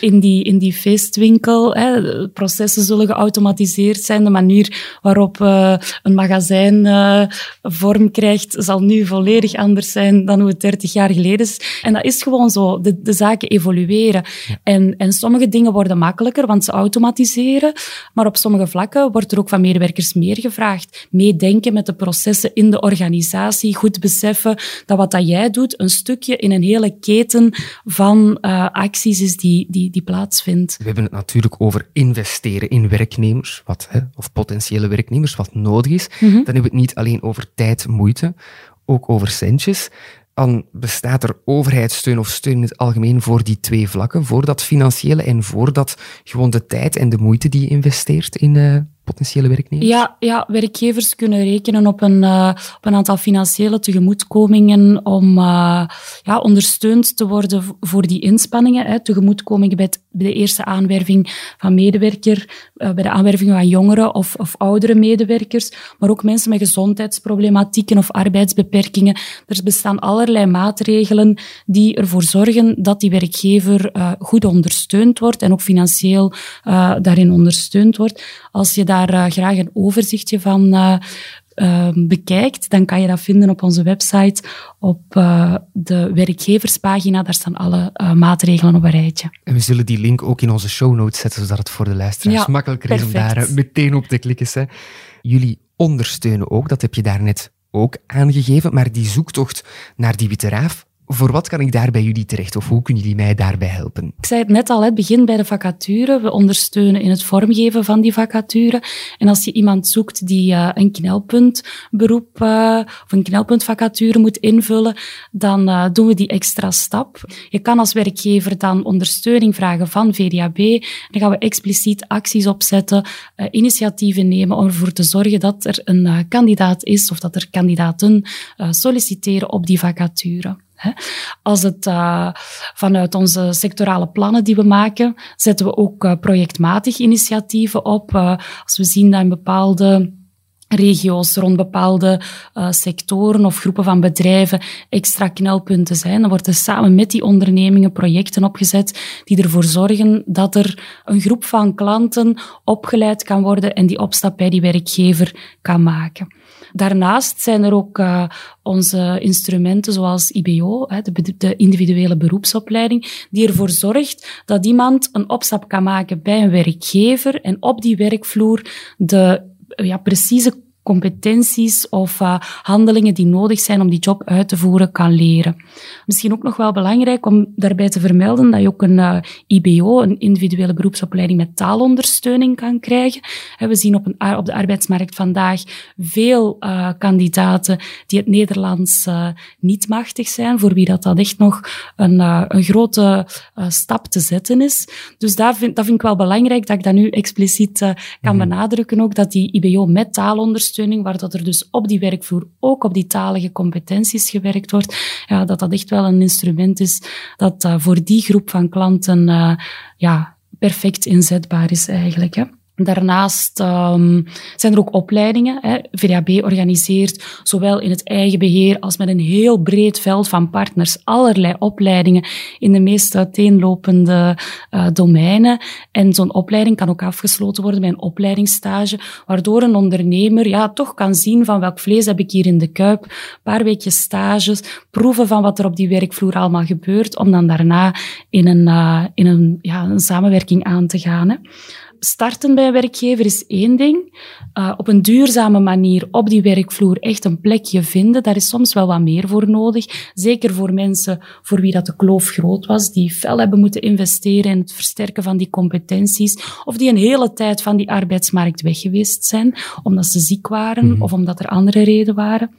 in, die, in die feestwinkel. Hè, processen zullen geautomatiseerd zijn. De manier waarop een magazijn vorm krijgt, zal nu volledig anders zijn dan hoe het 30 jaar geleden is. En dat is gewoon zo. De, de zaken evolueren. Ja. En, en sommige dingen worden makkelijker, want ze automatiseren. Maar op sommige vlakken wordt er ook van medewerkers meer gevraagd. Meedenken met de processen in de organisatie. Goed beseffen dat wat dat jij doet, een stukje in een hele keten van uh, acties is die, die, die plaatsvindt. We hebben het natuurlijk over investeren in werknemers, wat, hè, of potentiële werknemers, wat nodig is. Mm -hmm. Dan hebben we het niet alleen over tijd, moeite, ook over centjes dan bestaat er overheidssteun of steun in het algemeen voor die twee vlakken, voor dat financiële en voor dat gewoon de tijd en de moeite die je investeert in uh, potentiële werknemers? Ja, ja, werkgevers kunnen rekenen op een, uh, op een aantal financiële tegemoetkomingen om uh, ja, ondersteund te worden voor die inspanningen. Hè. Tegemoetkomingen bij, de eerste aanwerving van medewerker, uh, bij de aanwerving van jongeren of, of oudere medewerkers, maar ook mensen met gezondheidsproblematieken of arbeidsbeperkingen. Er bestaan allerlei maatregelen die ervoor zorgen dat die werkgever goed ondersteund wordt en ook financieel daarin ondersteund wordt. Als je daar uh, graag een overzichtje van uh, uh, bekijkt, dan kan je dat vinden op onze website, op de werkgeverspagina. Daar staan alle maatregelen op een rijtje. En we zullen die link ook in onze show notes zetten, zodat het voor de luisteraars ja, makkelijker perfect. is om daar meteen op te klikken. Hè. Jullie ondersteunen ook, dat heb je daarnet ook aangegeven, maar die zoektocht naar die witte raaf, Voor wat kan ik daar bij jullie terecht of hoe kunnen jullie mij daarbij helpen? Ik zei het net al, het begint bij de vacature. We ondersteunen in het vormgeven van die vacature. En als je iemand zoekt die uh, een knelpuntberoep uh, of een knelpuntvacature moet invullen, dan uh, doen we die extra stap. Je kan als werkgever dan ondersteuning vragen van VDAB. Dan gaan we expliciet acties opzetten, initiatieven nemen om ervoor te zorgen dat er een kandidaat is of dat er kandidaten solliciteren op die vacature. Als het uh, vanuit onze sectorale plannen die we maken, zetten we ook uh, projectmatig initiatieven op. Uh, als we zien dat in bepaalde regio's rond bepaalde sectoren of groepen van bedrijven extra knelpunten zijn. Dan worden samen met die ondernemingen projecten opgezet die ervoor zorgen dat er een groep van klanten opgeleid kan worden en die opstap bij die werkgever kan maken. Daarnaast zijn er ook uh, onze instrumenten zoals IBO, de, de, individuele beroepsopleiding, die ervoor zorgt dat iemand een opstap kan maken bij een werkgever en op die werkvloer de ja, precieze competenties of uh, handelingen die nodig zijn om die job uit te voeren kan leren. Misschien ook nog wel belangrijk om daarbij te vermelden dat je ook een uh, IBO, een individuele beroepsopleiding met taalondersteuning kan krijgen. we zien op, een, op de arbeidsmarkt vandaag veel uh, kandidaten die het Nederlands niet machtig zijn, voor wie dat, dat echt nog een, een grote stap te zetten is. Dus daar vind, dat vind ik wel belangrijk dat ik dat nu expliciet kan mhm. benadrukken ook, dat die IBO met taalondersteuning waar dat er dus op die werkvloer ook op die talige competenties gewerkt wordt, ja, dat dat echt wel een instrument is dat uh, voor die groep van klanten uh, ja, perfect inzetbaar is eigenlijk. Hè. Daarnaast um, zijn er ook opleidingen. Hè. VDAB organiseert zowel in het eigen beheer als met een heel breed veld van partners allerlei opleidingen in de meest uiteenlopende uh, domeinen. En zo'n opleiding kan ook afgesloten worden bij een opleidingsstage, waardoor een ondernemer ja, toch kan zien van welk vlees heb ik hier in de kuip, een paar weekjes stages, proeven van wat er op die werkvloer allemaal gebeurt, om dan daarna in een, uh, in een, ja, een samenwerking aan te gaan. Hè starten bij een werkgever is één ding. Uh, op een duurzame manier op die werkvloer echt een plekje vinden, daar is soms wel wat meer voor nodig. Zeker voor mensen voor wie dat de kloof groot was, die fel hebben moeten investeren in het versterken van die competenties, of die een hele tijd van die arbeidsmarkt weg geweest zijn, omdat ze ziek waren mm -hmm. of omdat er andere redenen waren.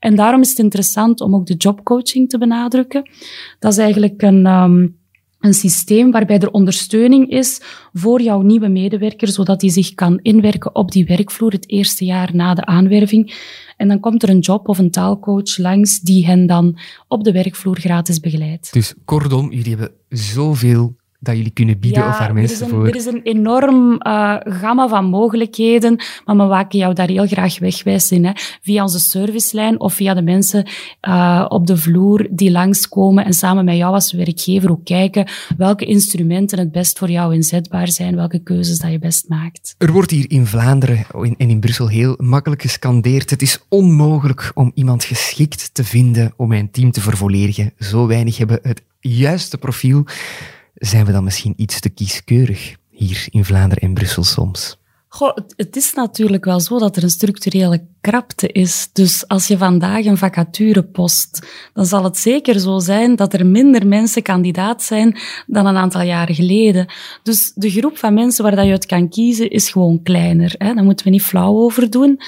En daarom is het interessant om ook de jobcoaching te benadrukken. Dat is eigenlijk een... Um, een systeem waarbij er ondersteuning is voor jouw nieuwe medewerker, zodat hij zich kan inwerken op die werkvloer het eerste jaar na de aanwerving. En dan komt er een job of een taalcoach langs die hen dan op de werkvloer gratis begeleidt. Dus kortom, jullie hebben zoveel dat jullie kunnen bieden ja, of waar mensen er voor... Er is een enorm uh, gamma van mogelijkheden, maar we maken jou daar heel graag wegwijs in. Hè. Via onze servicelijn of via de mensen uh, op de vloer die langskomen en samen met jou als werkgever ook kijken welke instrumenten het best voor jou inzetbaar zijn, welke keuzes dat je best maakt. Er wordt hier in Vlaanderen en in Brussel heel makkelijk gescandeerd. Het is onmogelijk om iemand geschikt te vinden om mijn team te vervolledigen. Zo weinig hebben het juiste profiel zijn we dan misschien iets te kieskeurig hier in Vlaanderen en Brussel soms? Goh, het is natuurlijk wel zo dat er een structurele krapte is. Dus als je vandaag een vacature post, dan zal het zeker zo zijn dat er minder mensen kandidaat zijn dan een aantal jaren geleden. Dus de groep van mensen waar dat je uit kan kiezen is gewoon kleiner. Hè? Daar moeten we niet flauw over doen.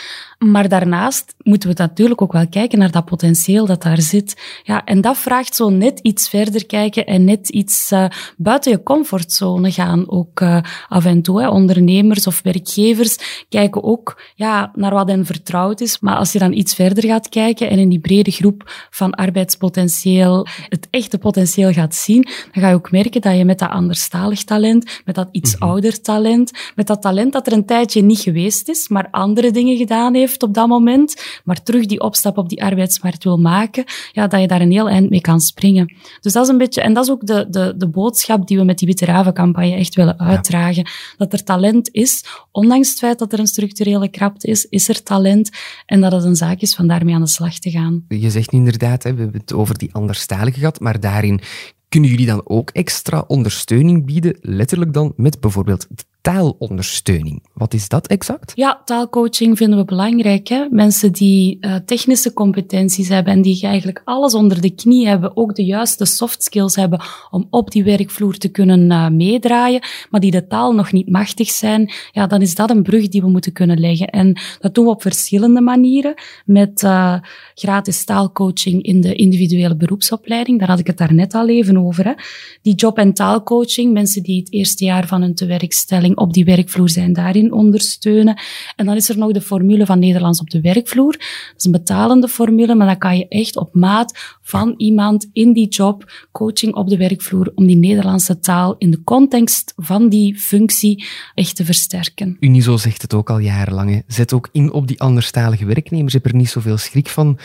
Maar daarnaast moeten we natuurlijk ook wel kijken naar dat potentieel dat daar zit. Ja, en dat vraagt zo net iets verder kijken en net iets uh, buiten je comfortzone gaan. Ook uh, af en toe, hè. ondernemers of werkgevers kijken ook ja, naar wat hen vertrouwd is. Maar als je dan iets verder gaat kijken en in die brede groep van arbeidspotentieel het echte potentieel gaat zien, dan ga je ook merken dat je met dat anderstalig talent, met dat iets mm -hmm. ouder talent, met dat talent dat er een tijdje niet geweest is, maar andere dingen gedaan heeft, op dat moment, maar terug die opstap op die arbeidsmarkt wil maken, ja, dat je daar een heel eind mee kan springen. Dus dat is een beetje, en dat is ook de, de, de boodschap die we met die Witte Raven-campagne echt willen uitdragen. Dat er talent is, ondanks het feit dat er een structurele krapte is, is er talent en dat het een zaak is van daarmee aan de slag te gaan. Je zegt inderdaad, hè, we hebben het over die anderstalige gehad, maar daarin kunnen jullie dan ook extra ondersteuning bieden, letterlijk dan met bijvoorbeeld taalondersteuning. Wat is dat exact? Ja, taalcoaching vinden we belangrijk. Hè? Mensen die uh, technische competenties hebben en die eigenlijk alles onder de knie hebben, ook de juiste soft skills hebben om op die werkvloer te kunnen uh, meedraaien, maar die de taal nog niet machtig zijn, ja, dan is dat een brug die we moeten kunnen leggen. En dat doen we op verschillende manieren. Met uh, gratis taalcoaching in de individuele beroepsopleiding. Daar had ik het daarnet al even over. Hè? Die job- en taalcoaching, mensen die het eerste jaar van hun tewerkstelling op die werkvloer zijn, daarin ondersteunen. En dan is er nog de formule van Nederlands op de werkvloer. Dat is een betalende formule, maar dan kan je echt op maat van iemand in die job coaching op de werkvloer om die Nederlandse taal in de context van die functie echt te versterken. Unizo zegt het ook al jarenlang. Zet ook in op die anderstalige werknemers. Je hebt er niet zoveel schrik van.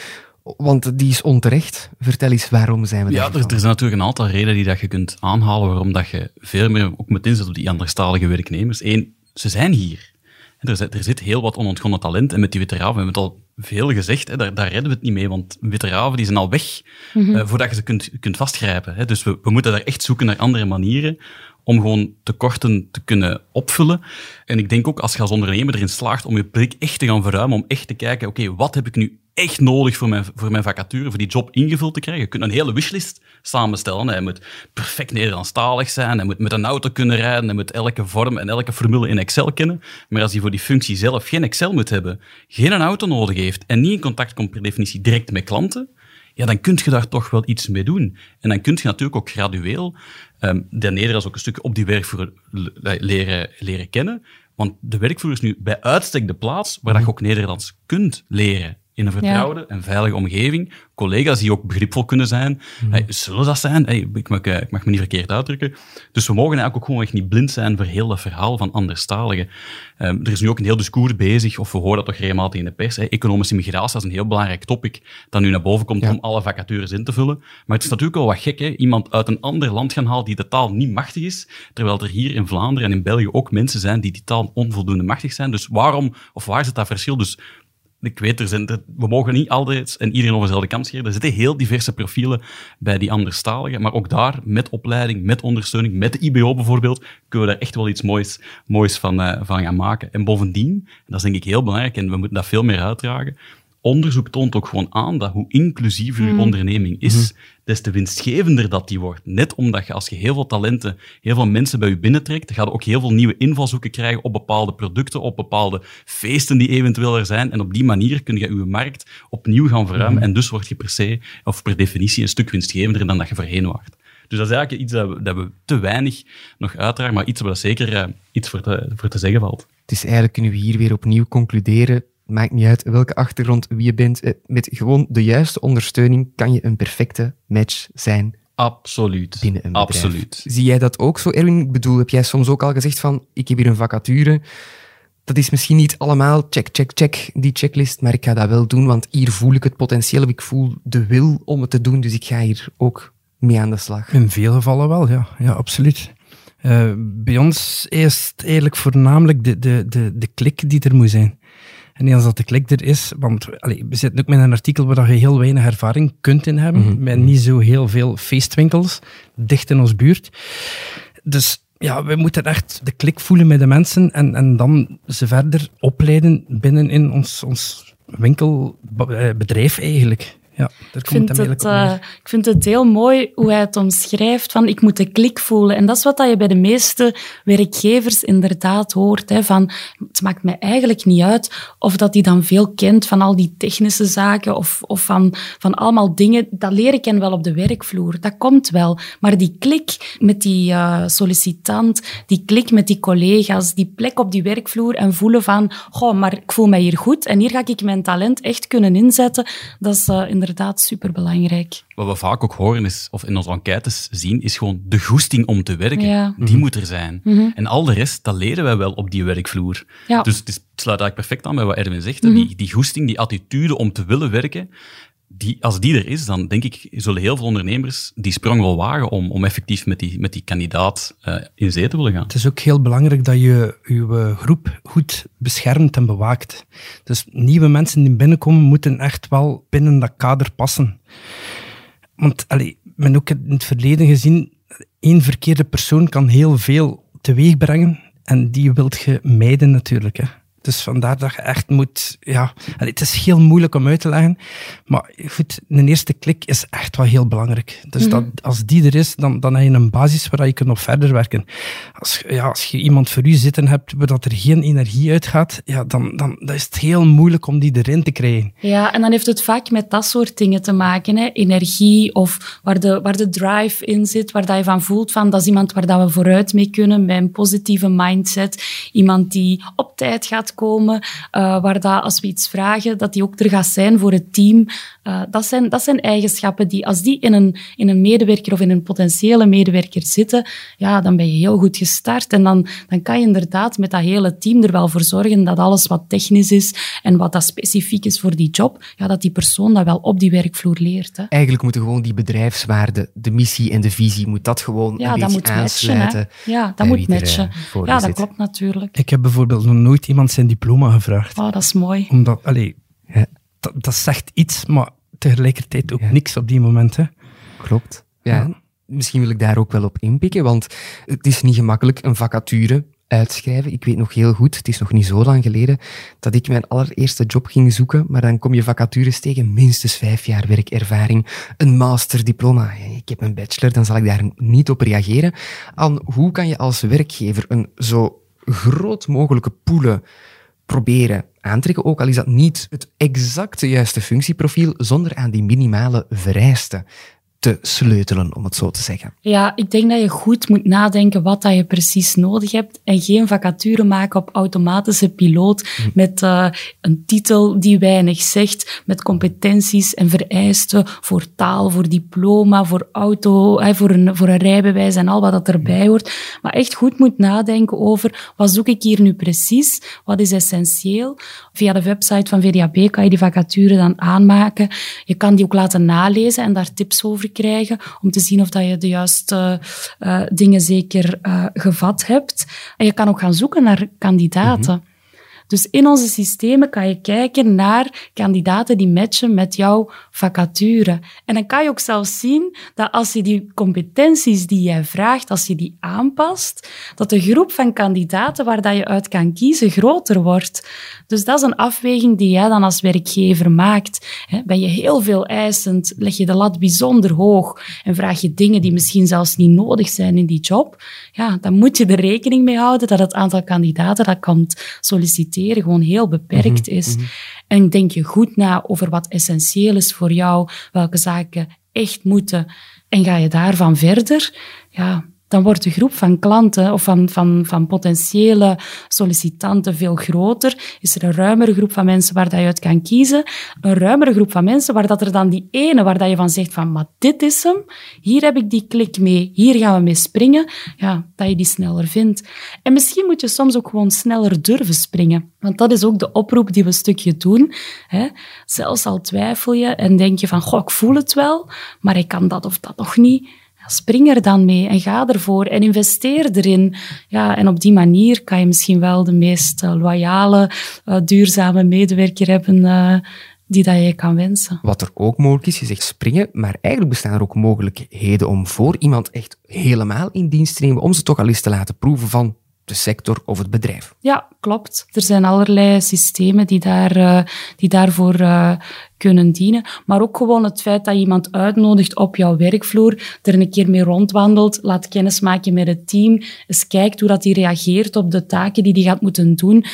Want die is onterecht. Vertel eens, waarom zijn we Ja, er, er zijn natuurlijk een aantal redenen die dat je kunt aanhalen waarom dat je veel meer ook moet inzetten op die anderstalige werknemers. Eén, ze zijn hier. Er zit, er zit heel wat onontgonnen talent. En met die veteranen, we hebben het al veel gezegd, hè, daar, daar redden we het niet mee, want veteranen die zijn al weg mm -hmm. uh, voordat je ze kunt, kunt vastgrijpen. Hè. Dus we, we moeten daar echt zoeken naar andere manieren om gewoon tekorten te kunnen opvullen. En ik denk ook, als je als ondernemer erin slaagt om je blik echt te gaan verruimen, om echt te kijken, oké, okay, wat heb ik nu echt nodig voor mijn, voor mijn vacature, voor die job ingevuld te krijgen. Je kunt een hele wishlist samenstellen. Hij moet perfect Nederlandstalig zijn, hij moet met een auto kunnen rijden, hij moet elke vorm en elke formule in Excel kennen. Maar als hij voor die functie zelf geen Excel moet hebben, geen een auto nodig heeft en niet in contact komt per definitie direct met klanten, ja, dan kun je daar toch wel iets mee doen. En dan kun je natuurlijk ook gradueel um, de Nederlands ook een stukje op die werkvloer leren, leren kennen. Want de werkvloer is nu bij uitstek de plaats waar dat je ook Nederlands kunt leren in een vertrouwde ja. en veilige omgeving. Collega's die ook begripvol kunnen zijn. Mm. Hey, zullen dat zijn? Hey, ik, mag, ik mag me niet verkeerd uitdrukken. Dus we mogen eigenlijk ook gewoon echt niet blind zijn voor heel dat verhaal van anderstaligen. Um, er is nu ook een heel discours bezig, of we horen dat toch regelmatig in de pers. Hey, economische migratie is een heel belangrijk topic dat nu naar boven komt ja. om alle vacatures in te vullen. Maar het is natuurlijk wel wat gek, hè? iemand uit een ander land gaan halen die de taal niet machtig is, terwijl er hier in Vlaanderen en in België ook mensen zijn die die taal onvoldoende machtig zijn. Dus waarom, of waar zit dat verschil? Dus ik weet, er we mogen niet altijd en iedereen over dezelfde kam scheren. Er zitten heel diverse profielen bij die anderstaligen. Maar ook daar, met opleiding, met ondersteuning, met de IBO bijvoorbeeld, kunnen we daar echt wel iets moois, moois van, uh, van gaan maken. En bovendien, en dat is denk ik heel belangrijk, en we moeten dat veel meer uitdragen, onderzoek toont ook gewoon aan dat hoe inclusiever je mm. onderneming is, mm. des te winstgevender dat die wordt. Net omdat je als je heel veel talenten, heel veel mensen bij je binnentrekt, dan ga je ook heel veel nieuwe invalshoeken krijgen op bepaalde producten, op bepaalde feesten die eventueel er zijn. En op die manier kun je je markt opnieuw gaan verruimen. Mm. En dus word je per se, of per definitie, een stuk winstgevender dan dat je voorheen wacht. Dus dat is eigenlijk iets dat we, dat we te weinig nog uitdragen, maar iets waar zeker uh, iets voor te, voor te zeggen valt. Het is eigenlijk, kunnen we hier weer opnieuw concluderen, maakt niet uit welke achtergrond, wie je bent. Met gewoon de juiste ondersteuning kan je een perfecte match zijn. Absoluut. Binnen een bedrijf. Absoluut. Zie jij dat ook zo, Erwin? Ik bedoel, heb jij soms ook al gezegd van, ik heb hier een vacature. Dat is misschien niet allemaal check, check, check, die checklist, maar ik ga dat wel doen, want hier voel ik het potentieel, of ik voel de wil om het te doen, dus ik ga hier ook mee aan de slag. In veel gevallen wel, ja. Ja, absoluut. Uh, bij ons is het eigenlijk voornamelijk de, de, de, de klik die er moet zijn. En als dat de klik er is, want allez, we zitten ook met een artikel waar je heel weinig ervaring kunt in hebben, mm-hmm. met niet zo heel veel feestwinkels dicht in ons buurt. Dus ja, we moeten echt de klik voelen met de mensen en, en dan ze verder opleiden binnen in ons, ons winkelbedrijf eigenlijk. Ja, daar ik, vind het, uh, ik vind het heel mooi hoe hij het omschrijft van ik moet de klik voelen. En dat is wat je bij de meeste werkgevers inderdaad hoort. Hè, van, het maakt mij eigenlijk niet uit of dat hij dan veel kent van al die technische zaken of, of van, van allemaal dingen. Dat leer ik hen wel op de werkvloer. Dat komt wel. Maar die klik met die uh, sollicitant, die klik met die collega's, die plek op die werkvloer en voelen van, goh, maar ik voel mij hier goed en hier ga ik mijn talent echt kunnen inzetten. Dat is uh, inderdaad superbelangrijk. Wat we vaak ook horen is, of in onze enquêtes zien, is gewoon de goesting om te werken. Ja. Die moet er zijn. Mm-hmm. En al de rest, dat leren wij wel op die werkvloer. Ja. Dus het, is, het, sluit eigenlijk perfect aan bij wat Erwin zegt. Mm-hmm. Die, die goesting, die attitude om te willen werken, die, als die er is, dan denk ik, zullen heel veel ondernemers die sprong wel wagen om, om effectief met die, met die kandidaat uh, in zee te willen gaan. Het is ook heel belangrijk dat je je groep goed beschermt en bewaakt. Dus nieuwe mensen die binnenkomen, moeten echt wel binnen dat kader passen. Want allee, men ook in het verleden gezien, één verkeerde persoon kan heel veel teweeg brengen En die wilt je mijden natuurlijk. Hè. Dus vandaar dat je echt moet... Ja, het is heel moeilijk om uit te leggen. Maar goed, een eerste klik is echt wel heel belangrijk. Dus mhm. dat, als die er is, dan, dan heb je een basis waar je kunt op verder werken. Als, ja, als je iemand voor u zitten hebt waar dat er geen energie uitgaat, ja, dan, dan, dan is het heel moeilijk om die erin te krijgen. Ja, en dan heeft het vaak met dat soort dingen te maken. Hè? Energie of waar de, waar de drive in zit, waar dat je van voelt van dat is iemand waar dat we vooruit mee kunnen, met een positieve mindset. Iemand die op tijd gaat komen, uh, waar dat als we iets vragen, dat die ook er gaat zijn voor het team. Uh, dat, zijn, dat zijn eigenschappen die, als die in een, in een medewerker of in een potentiële medewerker zitten, ja, dan ben je heel goed gestart. En dan, dan kan je inderdaad met dat hele team er wel voor zorgen dat alles wat technisch is en wat dat specifiek is voor die job, ja, dat die persoon dat wel op die werkvloer leert. Hè. Eigenlijk moeten gewoon die bedrijfswaarden, de missie en de visie, moet dat gewoon ja, een dat beetje moet aansluiten. Matchen, ja, dat moet matchen. Ja, dat klopt natuurlijk. Ik heb bijvoorbeeld nog nooit iemand zijn diploma gevraagd. Oh, dat is mooi. Omdat, allee, dat, dat zegt iets, maar tegelijkertijd ook niks op die momenten. Klopt. Ja. Misschien wil ik daar ook wel op inpikken, want het is niet gemakkelijk een vacature uitschrijven. Ik weet nog heel goed, het is nog niet zo lang geleden, dat ik mijn allereerste job ging zoeken, maar dan kom je vacatures tegen, minstens vijf jaar werkervaring, een masterdiploma. Ik heb een bachelor, dan zal ik daar niet op reageren. Aan hoe kan je als werkgever een zo groot mogelijke poelen proberen aantrekken, ook al is dat niet het exacte juiste functieprofiel, zonder aan die minimale vereisten te sleutelen, om het zo te zeggen. Ja, ik denk dat je goed moet nadenken wat dat je precies nodig hebt en geen vacature maken op automatische piloot hm. met uh, een titel die weinig zegt, met competenties en vereisten voor taal, voor diploma, voor auto, voor, een, voor een rijbewijs en al wat dat erbij hm. hoort. Maar echt goed moet nadenken over wat zoek ik hier nu precies, wat is essentieel. Via de website van VDAB kan je die vacature dan aanmaken. Je kan die ook laten nalezen en daar tips over krijgen om te zien of dat je de juiste uh, dingen zeker uh, gevat hebt. En je kan ook gaan zoeken naar kandidaten. Mhm. Dus in onze systemen kan je kijken naar kandidaten die matchen met jouw vacature. En dan kan je ook zelfs zien dat als je die competenties die jij vraagt, als je die aanpast, dat de groep van kandidaten waar dat je uit kan kiezen groter wordt. Dus dat is een afweging die jij dan als werkgever maakt. Ben je heel veel eisend, leg je de lat bijzonder hoog en vraag je dingen die misschien zelfs niet nodig zijn in die job, ja, dan moet je er rekening mee houden dat het aantal kandidaten dat komt solliciteren gewoon heel beperkt mhm, is. Mhm. En denk je goed na over wat essentieel is voor jou, welke zaken echt moeten, en ga je daarvan verder, ja, dan wordt de groep van klanten of van, van, van potentiële sollicitanten veel groter. Is er een ruimere groep van mensen waar dat je uit kan kiezen. Een ruimere groep van mensen waar dat er dan die ene, waar dat je van zegt van, maar dit is hem, hier heb ik die klik mee, hier gaan we mee springen, ja, dat je die sneller vindt. En misschien moet je soms ook gewoon sneller durven springen. Want dat is ook de oproep die we een stukje doen. Hè. Zelfs al twijfel je en denk je van, goh, ik voel het wel, maar ik kan dat of dat nog niet spring er dan mee en ga ervoor en investeer erin. Ja, en op die manier kan je misschien wel de meest uh, loyale, uh, duurzame medewerker hebben uh, die dat je kan wensen. Wat er ook mogelijk is, je zegt springen, maar eigenlijk bestaan er ook mogelijkheden om voor iemand echt helemaal in dienst te nemen, om ze toch al eens te laten proeven van de sector of het bedrijf. Ja, klopt. Er zijn allerlei systemen die, daar, uh, die daarvoor uh, kunnen dienen. Maar ook gewoon het feit dat iemand uitnodigt op jouw werkvloer, er een keer mee rondwandelt, laat kennismaken met het team, eens kijkt hoe dat die reageert op de taken die die gaat moeten doen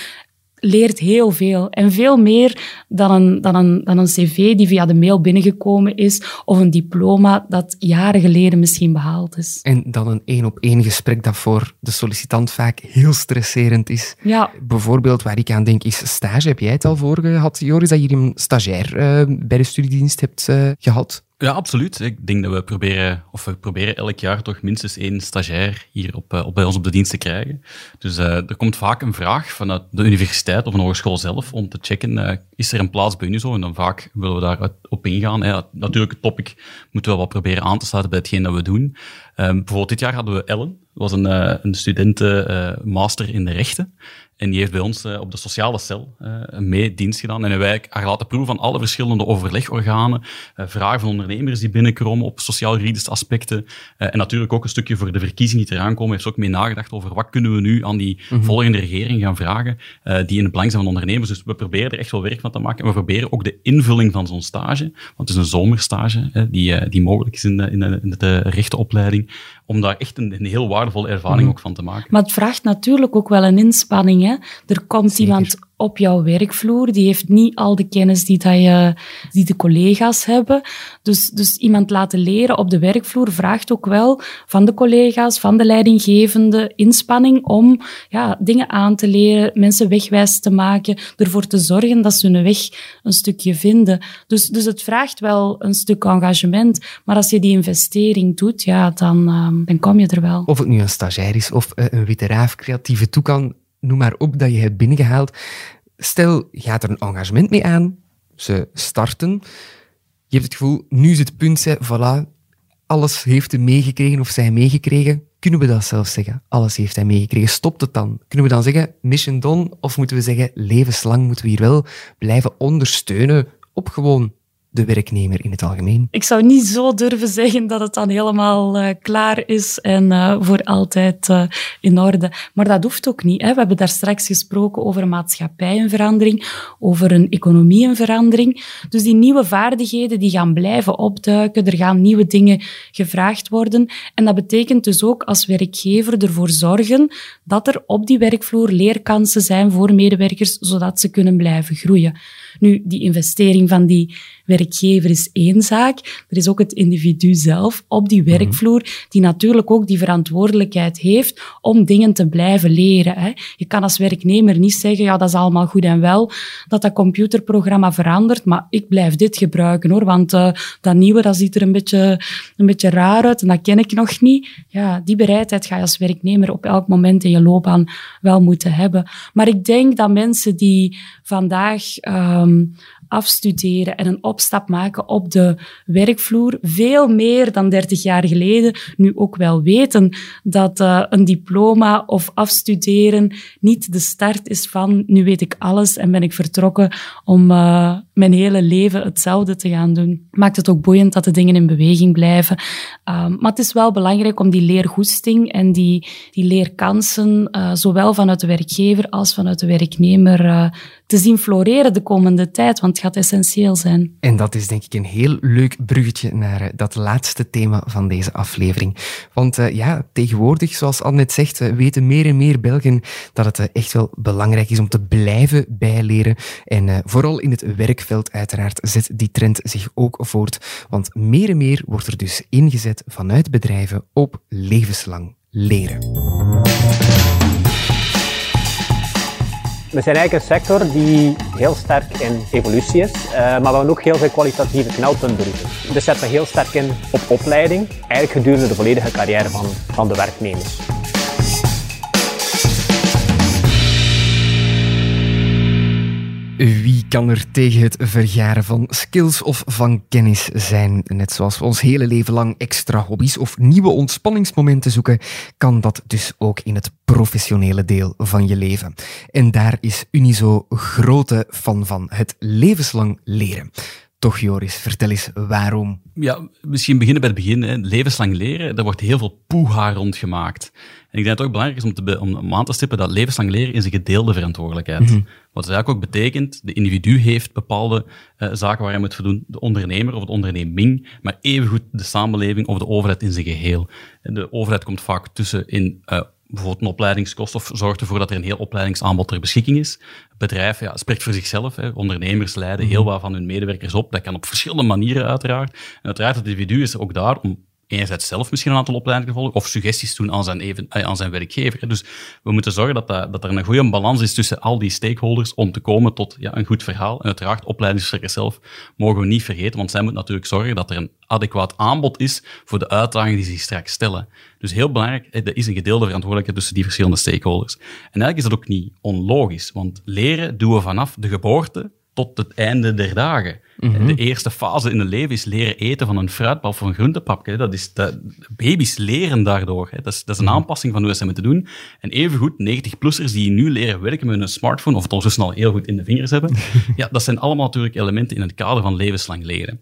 leert heel veel. En veel meer dan een, dan, een, dan een cv die via de mail binnengekomen is of een diploma dat jaren geleden misschien behaald is. En dan een één-op-één gesprek dat voor de sollicitant vaak heel stresserend is. Ja. Bijvoorbeeld, waar ik aan denk, is stage. Heb jij het al voor gehad, Joris, dat je hier een stagiair uh, bij de studiedienst hebt uh, gehad? Ja, absoluut. Ik denk dat we proberen, of we proberen elk jaar toch minstens één stagiair hier op, eh, op bij ons op de dienst te krijgen. Dus uh, er komt vaak een vraag vanuit de universiteit of een hogeschool zelf om te checken, uh, is er een plaats bij Unizo? En dan vaak willen we daar op ingaan. Natuurlijk, het topic moeten we wat proberen aan te sluiten bij hetgeen dat we doen. Um, bijvoorbeeld dit jaar hadden we Ellen, was een, een studenten master in de rechten. En die heeft bij ons uh, op de sociale cel uh, mee dienst gedaan. En hebben wij haar laten proeven van alle verschillende overlegorganen, vragen van ondernemers die binnenkomen op sociaal-juridische aspecten. en natuurlijk ook een stukje voor de verkiezingen die eraan komen, heeft ze ook mee nagedacht over wat kunnen we nu aan die mm -hmm. volgende regering gaan vragen, die in het belang zijn van ondernemers. Dus we proberen er echt wel werk van te maken. En we proberen ook de invulling van zo'n stage, want het is een zomerstage die, die mogelijk is in de, in de, in de rechtenopleiding, om daar echt een, een heel waardevolle ervaring mm -hmm. ook van te maken. Maar het vraagt natuurlijk ook wel een inspanning. Hè? Er komt Zeker. iemand op jouw werkvloer, die heeft niet al de kennis die, dat je, die de collega's hebben. Dus, dus iemand laten leren op de werkvloer vraagt ook wel van de collega's, van de leidinggevende, inspanning om ja, dingen aan te leren, mensen wegwijs te maken, ervoor te zorgen dat ze hun weg een stukje vinden. Dus, dus het vraagt wel een stuk engagement, maar als je die investering doet, ja, dan, um, dan kom je er wel. Of het nu een stagiair is of een witte raaf, creatieve toekan, noem maar op, dat je hebt binnengehaald. Stel, je gaat er een engagement mee aan, ze starten. Je hebt het gevoel, nu is het punt, voilà, alles heeft hij meegekregen of zij meegekregen. Kunnen we dat zelfs zeggen? Alles heeft hij meegekregen. Stopt het dan? Kunnen we dan zeggen, mission done? Of moeten we zeggen, levenslang moeten we hier wel blijven ondersteunen op gewoon de werknemer in het algemeen? Ik zou niet zo durven zeggen dat het dan helemaal uh, klaar is en uh, voor altijd uh, in orde. Maar dat hoeft ook niet. Hè. We hebben daar straks gesproken over maatschappij in verandering, over een economie in verandering. Dus die nieuwe vaardigheden die gaan blijven opduiken. Er gaan nieuwe dingen gevraagd worden. En dat betekent dus ook als werkgever ervoor zorgen dat er op die werkvloer leerkansen zijn voor medewerkers, zodat ze kunnen blijven groeien. Nu, die investering van die werkgever is één zaak. Er is ook het individu zelf op die werkvloer, die natuurlijk ook die verantwoordelijkheid heeft om dingen te blijven leren. Hè. Je kan als werknemer niet zeggen, ja, dat is allemaal goed en wel, dat dat computerprogramma verandert, maar ik blijf dit gebruiken, hoor, want uh, dat nieuwe, dat ziet er een beetje, een beetje raar uit en dat ken ik nog niet. Ja, die bereidheid ga je als werknemer op elk moment in je loopbaan wel moeten hebben. Maar ik denk dat mensen die vandaag um, afstuderen en een opstap maken op de werkvloer, veel meer dan 30 jaar geleden, nu ook wel weten dat uh, een diploma of afstuderen niet de start is van nu weet ik alles en ben ik vertrokken om uh, mijn hele leven hetzelfde te gaan doen. Maakt het ook boeiend dat de dingen in beweging blijven. Um, maar het is wel belangrijk om die leergoesting en die, die leerkansen, uh, zowel vanuit de werkgever als vanuit de werknemer, te zien floreren de komende tijd, want gaat essentieel zijn. En dat is denk ik een heel leuk bruggetje naar uh, dat laatste thema van deze aflevering. Want uh, ja, tegenwoordig, zoals Anne net zegt, uh, weten meer en meer Belgen dat het echt wel belangrijk is om te blijven bijleren. En vooral in het werkveld uiteraard zet die trend zich ook voort. Want meer en meer wordt er dus ingezet vanuit bedrijven op levenslang leren. We zijn eigenlijk een sector die heel sterk in evolutie is, uh, maar we hebben ook heel veel kwalitatieve knelpunten. Dus zetten we heel sterk in op opleiding, eigenlijk gedurende de volledige carrière van, van de werknemers. Wie kan er tegen het vergaren van skills of van kennis zijn? Net zoals we ons hele leven lang extra hobby's of nieuwe ontspanningsmomenten zoeken, kan dat dus ook in het professionele deel van je leven. En daar is Unizo grote fan van, het levenslang leren. Toch, Joris, vertel eens waarom. Ja, misschien beginnen bij het begin. Hè. Levenslang leren, daar wordt heel veel poeha rondgemaakt. En ik denk dat het ook belangrijk is om, te om aan te stippen dat levenslang leren is een gedeelde verantwoordelijkheid. Mm -hmm. Wat eigenlijk ook betekent, de individu heeft bepaalde uh, zaken waar hij moet voldoen, de ondernemer of de onderneming, maar evengoed de samenleving of de overheid in zijn geheel. De overheid komt vaak tussen in uh, bijvoorbeeld een opleidingskost of zorgt ervoor dat er een heel opleidingsaanbod ter beschikking is. Het bedrijf ja, spreekt voor zichzelf. Hè. Ondernemers leiden heel wat van hun medewerkers op. Dat kan op verschillende manieren uiteraard. En uiteraard, het individu is ook daar om enerzijds zelf misschien een aantal opleidingen volgen, of suggesties doen aan zijn, even, aan zijn werkgever. Dus we moeten zorgen dat, dat, dat er een goede balans is tussen al die stakeholders om te komen tot ja, een goed verhaal. En uiteraard, opleidingsverstrekkers zelf mogen we niet vergeten, want zij moeten natuurlijk zorgen dat er een adequaat aanbod is voor de uitdagingen die zich straks stellen. Dus heel belangrijk, er is een gedeelde verantwoordelijkheid tussen die verschillende stakeholders. En eigenlijk is dat ook niet onlogisch, want leren doen we vanaf de geboorte tot het einde der dagen. Mhm. De eerste fase in het leven is leren eten van een fruitpap of een groentepapje. Dat is, dat, baby's leren daardoor. Hè. Dat, is, dat is een Mhm. aanpassing van hoe ze moeten doen. En evengoed, 90-plussers die nu leren werken met een smartphone, of het ondertussen al heel goed in de vingers hebben, ja, dat zijn allemaal natuurlijk elementen in het kader van levenslang leren.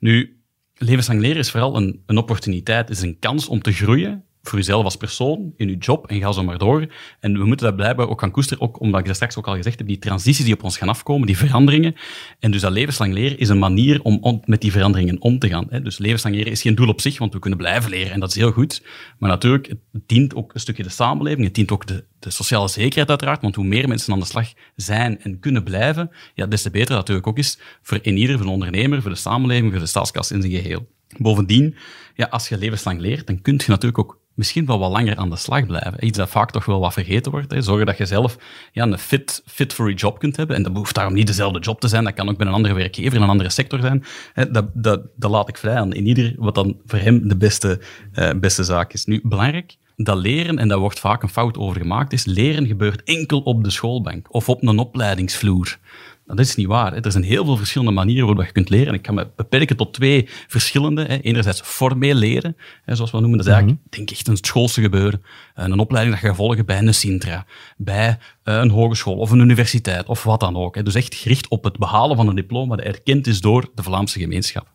Nu, levenslang leren is vooral een, een opportuniteit, is een kans om te groeien voor jezelf als persoon, in je job, en ga zo maar door. En we moeten dat blijkbaar ook gaan koesteren, ook omdat ik dat straks ook al gezegd heb, die transities die op ons gaan afkomen, die veranderingen. En dus dat levenslang leren is een manier om met die veranderingen om te gaan. Hè. Dus levenslang leren is geen doel op zich, want we kunnen blijven leren en dat is heel goed. Maar natuurlijk, het dient ook een stukje de samenleving, het dient ook de, de sociale zekerheid uiteraard, want hoe meer mensen aan de slag zijn en kunnen blijven, ja, des te beter dat natuurlijk ook is voor in ieder, voor de ondernemer, voor de samenleving, voor de staatskas in zijn geheel. Bovendien, ja, als je levenslang leert, dan kun je natuurlijk ook misschien wel wat langer aan de slag blijven. Iets dat vaak toch wel wat vergeten wordt. Hè. Zorgen dat je zelf ja, een fit, fit for a job kunt hebben. En dat hoeft daarom niet dezelfde job te zijn. Dat kan ook bij een andere werkgever in een andere sector zijn. Hè. Dat, dat, dat laat ik vrij aan in ieder wat dan voor hem de beste, eh, beste zaak is. Nu, belangrijk, dat leren, en daar wordt vaak een fout over gemaakt, is leren gebeurt enkel op de schoolbank of op een opleidingsvloer. Dat is niet waar. Hè. Er zijn heel veel verschillende manieren waarop je kunt leren. En ik kan me beperken tot twee verschillende. Hè. Enerzijds formeel leren, hè, zoals we dat noemen. Dat is eigenlijk, denk ik, echt een schoolse gebeuren. Eh, Een opleiding dat je gaat volgen bij een Sintra, bij eh, een hogeschool of een universiteit of wat dan ook. Hè. Dus echt gericht op het behalen van een diploma dat erkend is door de Vlaamse gemeenschap.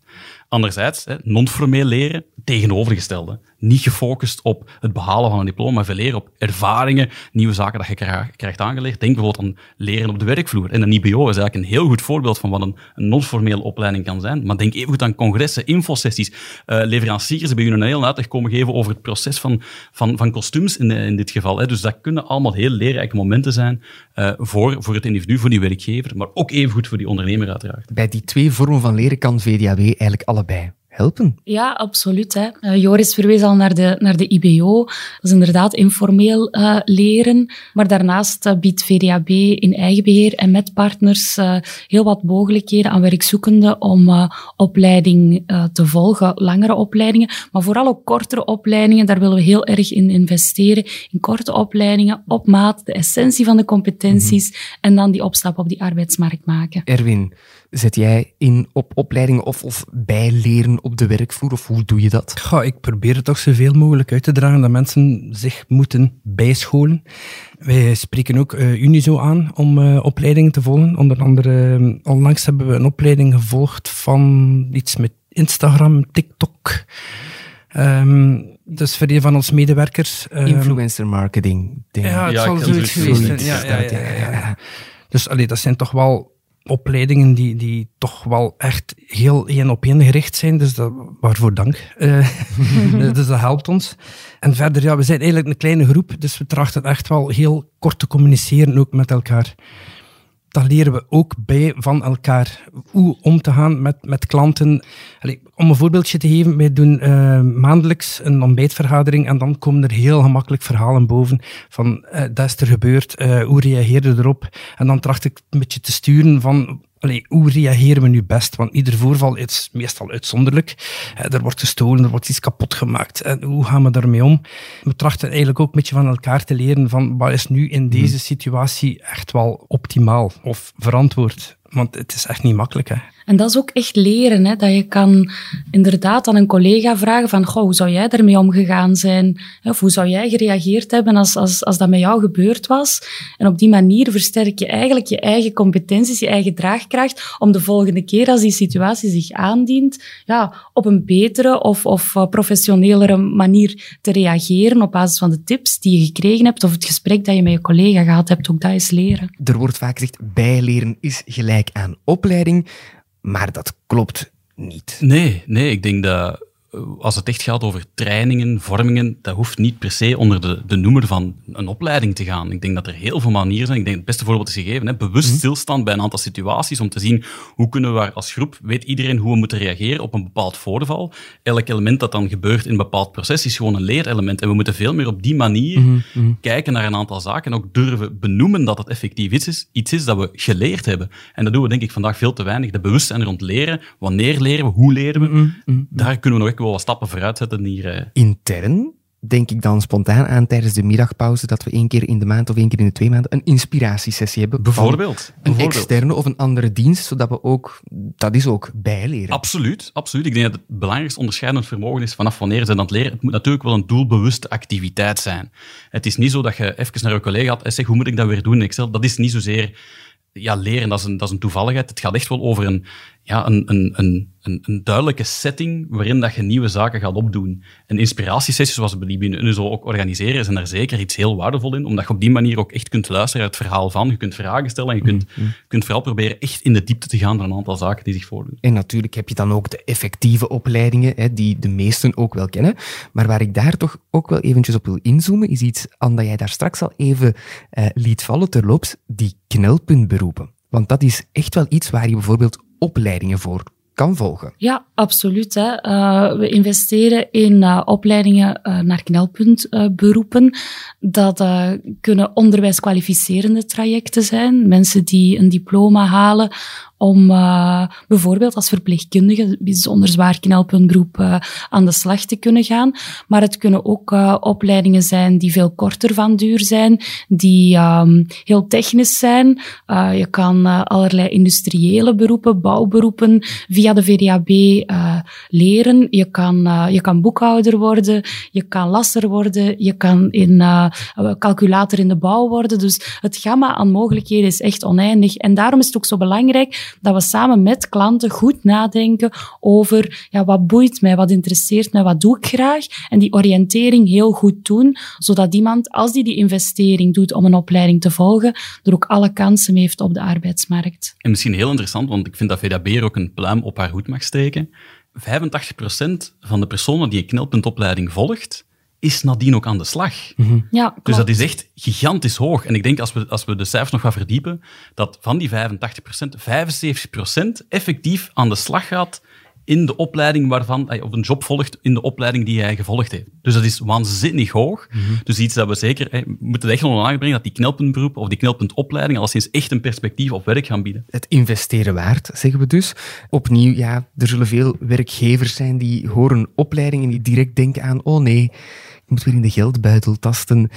Anderzijds, hè, non-formeel leren, tegenovergestelde. Niet gefocust op het behalen van een diploma, maar veel leren op ervaringen, nieuwe zaken dat je krijgt aangeleerd. Denk bijvoorbeeld aan leren op de werkvloer. En een IBO is eigenlijk een heel goed voorbeeld van wat een, non-formele opleiding kan zijn. Maar denk even goed aan congressen, infosessies, eh, leveranciers bij jullie een heel uitleg komen geven over het proces van, van, van kostuums in, in dit geval. Hè. Dus dat kunnen allemaal heel leerrijke momenten zijn eh, voor, voor het individu, voor die werkgever, maar ook even goed voor die ondernemer uiteraard. Bij die twee vormen van leren kan VDAW eigenlijk allebei helpen. Ja, absoluut. Hè. Eh, Joris verwees al naar de, naar de IBO. Dat is inderdaad informeel eh, leren. Maar daarnaast eh, biedt VDAB in eigen beheer en met partners heel wat mogelijkheden aan werkzoekenden om opleiding te volgen. Langere opleidingen, maar vooral ook kortere opleidingen. Daar willen we heel erg in investeren. In korte opleidingen, op maat, de essentie van de competenties en dan die opstap op die arbeidsmarkt maken. Erwin, zet jij in op opleidingen of, of bijleren op de werkvloer, of hoe doe je dat? Goh, ik probeer het toch zoveel mogelijk uit te dragen dat mensen zich moeten bijscholen. Wij spreken ook eh, Unizo aan om eh, opleidingen te volgen. Onder andere, eh, onlangs hebben we een opleiding gevolgd van iets met Instagram, TikTok. Ehm, dus voor een van onze medewerkers. ehm, Influencer marketing. Denk. ja, het Ja, zal zoiets zoiets. geweest zijn. Ja, ja, ja, ja, ja. Dus allee, dat zijn toch wel opleidingen die, die toch wel echt heel één op één gericht zijn. Dus dat, waarvoor dank. Eh, dus dat helpt ons. En verder, ja, we zijn eigenlijk een kleine groep, dus we trachten echt wel heel kort te communiceren ook met elkaar. Daar leren we ook bij van elkaar hoe om te gaan met, met klanten. Om een voorbeeldje te geven, wij doen eh, maandelijks een ontbijtvergadering en dan komen er heel gemakkelijk verhalen boven van eh, dat is er gebeurd, eh, hoe reageer je erop? En dan tracht ik een beetje te sturen van allee, hoe reageren we nu best? Want ieder voorval is meestal uitzonderlijk. Er wordt gestolen, er wordt iets kapot gemaakt. En hoe gaan we daarmee om? We trachten eigenlijk ook een beetje van elkaar te leren van wat is nu in deze situatie echt wel optimaal of verantwoord. Want het is echt niet makkelijk. Hè? En dat is ook echt leren, hè? dat je kan inderdaad aan een collega vragen van, goh, hoe zou jij ermee omgegaan zijn? Of hoe zou jij gereageerd hebben als, als, als dat met jou gebeurd was? En op die manier versterk je eigenlijk je eigen competenties, je eigen draagkracht, om de volgende keer als die situatie zich aandient, ja, op een betere of, of eh, professionelere manier te reageren op basis van de tips die je gekregen hebt of het gesprek dat je met je collega gehad hebt. Ook dat is leren. Er wordt vaak gezegd, bijleren is gelijk aan opleiding, maar dat klopt niet. Nee, nee, ik denk dat als het echt gaat over trainingen, vormingen, dat hoeft niet per se onder de, de noemer van een opleiding te gaan. Ik denk dat er heel veel manieren zijn. Ik denk het beste voorbeeld is gegeven. Hè? Bewust stilstaan bij een aantal situaties om te zien hoe kunnen we als groep, weet iedereen hoe we moeten reageren op een bepaald voorval. Elk element dat dan gebeurt in een bepaald proces is gewoon een leerelement. En we moeten veel meer op die manier kijken naar een aantal zaken en ook durven benoemen dat het effectief iets is, iets is dat we geleerd hebben. En dat doen we denk ik vandaag veel te weinig. De bewustzijn rond leren, wanneer leren we, hoe leren we, daar kunnen we nog echt wel wat stappen vooruit zetten hier. Intern denk ik dan spontaan aan tijdens de middagpauze dat we één keer in de maand of één keer in de twee maanden een inspiratiesessie hebben. Bijvoorbeeld. Een Bijvoorbeeld. externe of een andere dienst, zodat we ook, dat is ook bijleren. Absoluut, absoluut. Ik denk dat het belangrijkste onderscheidend vermogen is vanaf wanneer ze aan het leren. Het moet natuurlijk wel een doelbewuste activiteit zijn. Het is niet zo dat je even naar je collega gaat en zegt, hoe moet ik dat weer doen in Excel? Dat is niet zozeer ja, leren, dat is, een, dat is een toevalligheid. Het gaat echt wel over een, ja, een, een, een, een, een duidelijke setting waarin dat je nieuwe zaken gaat opdoen. En inspiratiesessies, zoals we die binnen ook organiseren, zijn daar zeker iets heel waardevol in, omdat je op die manier ook echt kunt luisteren naar het verhaal van. Je kunt vragen stellen en je kunt, kunt vooral proberen echt in de diepte te gaan van een aantal zaken die zich voordoen. En natuurlijk heb je dan ook de effectieve opleidingen, hè, die de meesten ook wel kennen. Maar waar ik daar toch ook wel eventjes op wil inzoomen, is iets aan dat jij daar straks al even eh, liet vallen terloops, die knelpuntberoepen. Want dat is echt wel iets waar je bijvoorbeeld opleidingen voor kan volgen. Ja, absoluut. Hè. Uh, we investeren in uh, opleidingen uh, naar knelpuntberoepen. dat kunnen onderwijskwalificerende trajecten zijn. Mensen die een diploma halen om uh, bijvoorbeeld als verpleegkundige, bijzonder zwaar knelpuntberoep, uh, aan de slag te kunnen gaan. Maar het kunnen ook uh, opleidingen zijn die veel korter van duur zijn, die um, heel technisch zijn. je kan allerlei industriële beroepen, bouwberoepen via de VDAB leren. Je kan, je kan boekhouder worden, je kan lasser worden, je kan in, calculator in de bouw worden. Dus het gamma aan mogelijkheden is echt oneindig. En daarom is het ook zo belangrijk dat we samen met klanten goed nadenken over ja, wat boeit mij, wat interesseert mij, wat doe ik graag. En die oriëntering heel goed doen, zodat iemand, als die die investering doet om een opleiding te volgen, er ook alle kansen mee heeft op de arbeidsmarkt. En misschien heel interessant, want ik vind dat VDAB er ook een pluim op haar hoed mag steken. 85% van de personen die een knelpuntopleiding volgt, is nadien ook aan de slag. Mm-hmm. Ja, dus dat is echt gigantisch hoog. En ik denk, als we, als we de cijfers nog gaan verdiepen, dat van die 85%, 75% effectief aan de slag gaat in de opleiding waarvan, of een job volgt in de opleiding die hij gevolgd heeft. Dus dat is waanzinnig hoog. Mm-hmm. Dus iets dat we zeker, hey, we moeten echt nog aanbrengen dat die knelpuntberoep of die knelpuntopleiding al sinds echt een perspectief op werk gaan bieden. Het investeren waard, zeggen we dus. Opnieuw, ja, er zullen veel werkgevers zijn die horen opleidingen die direct denken aan, oh nee, moet weer in de geldbuidel tasten.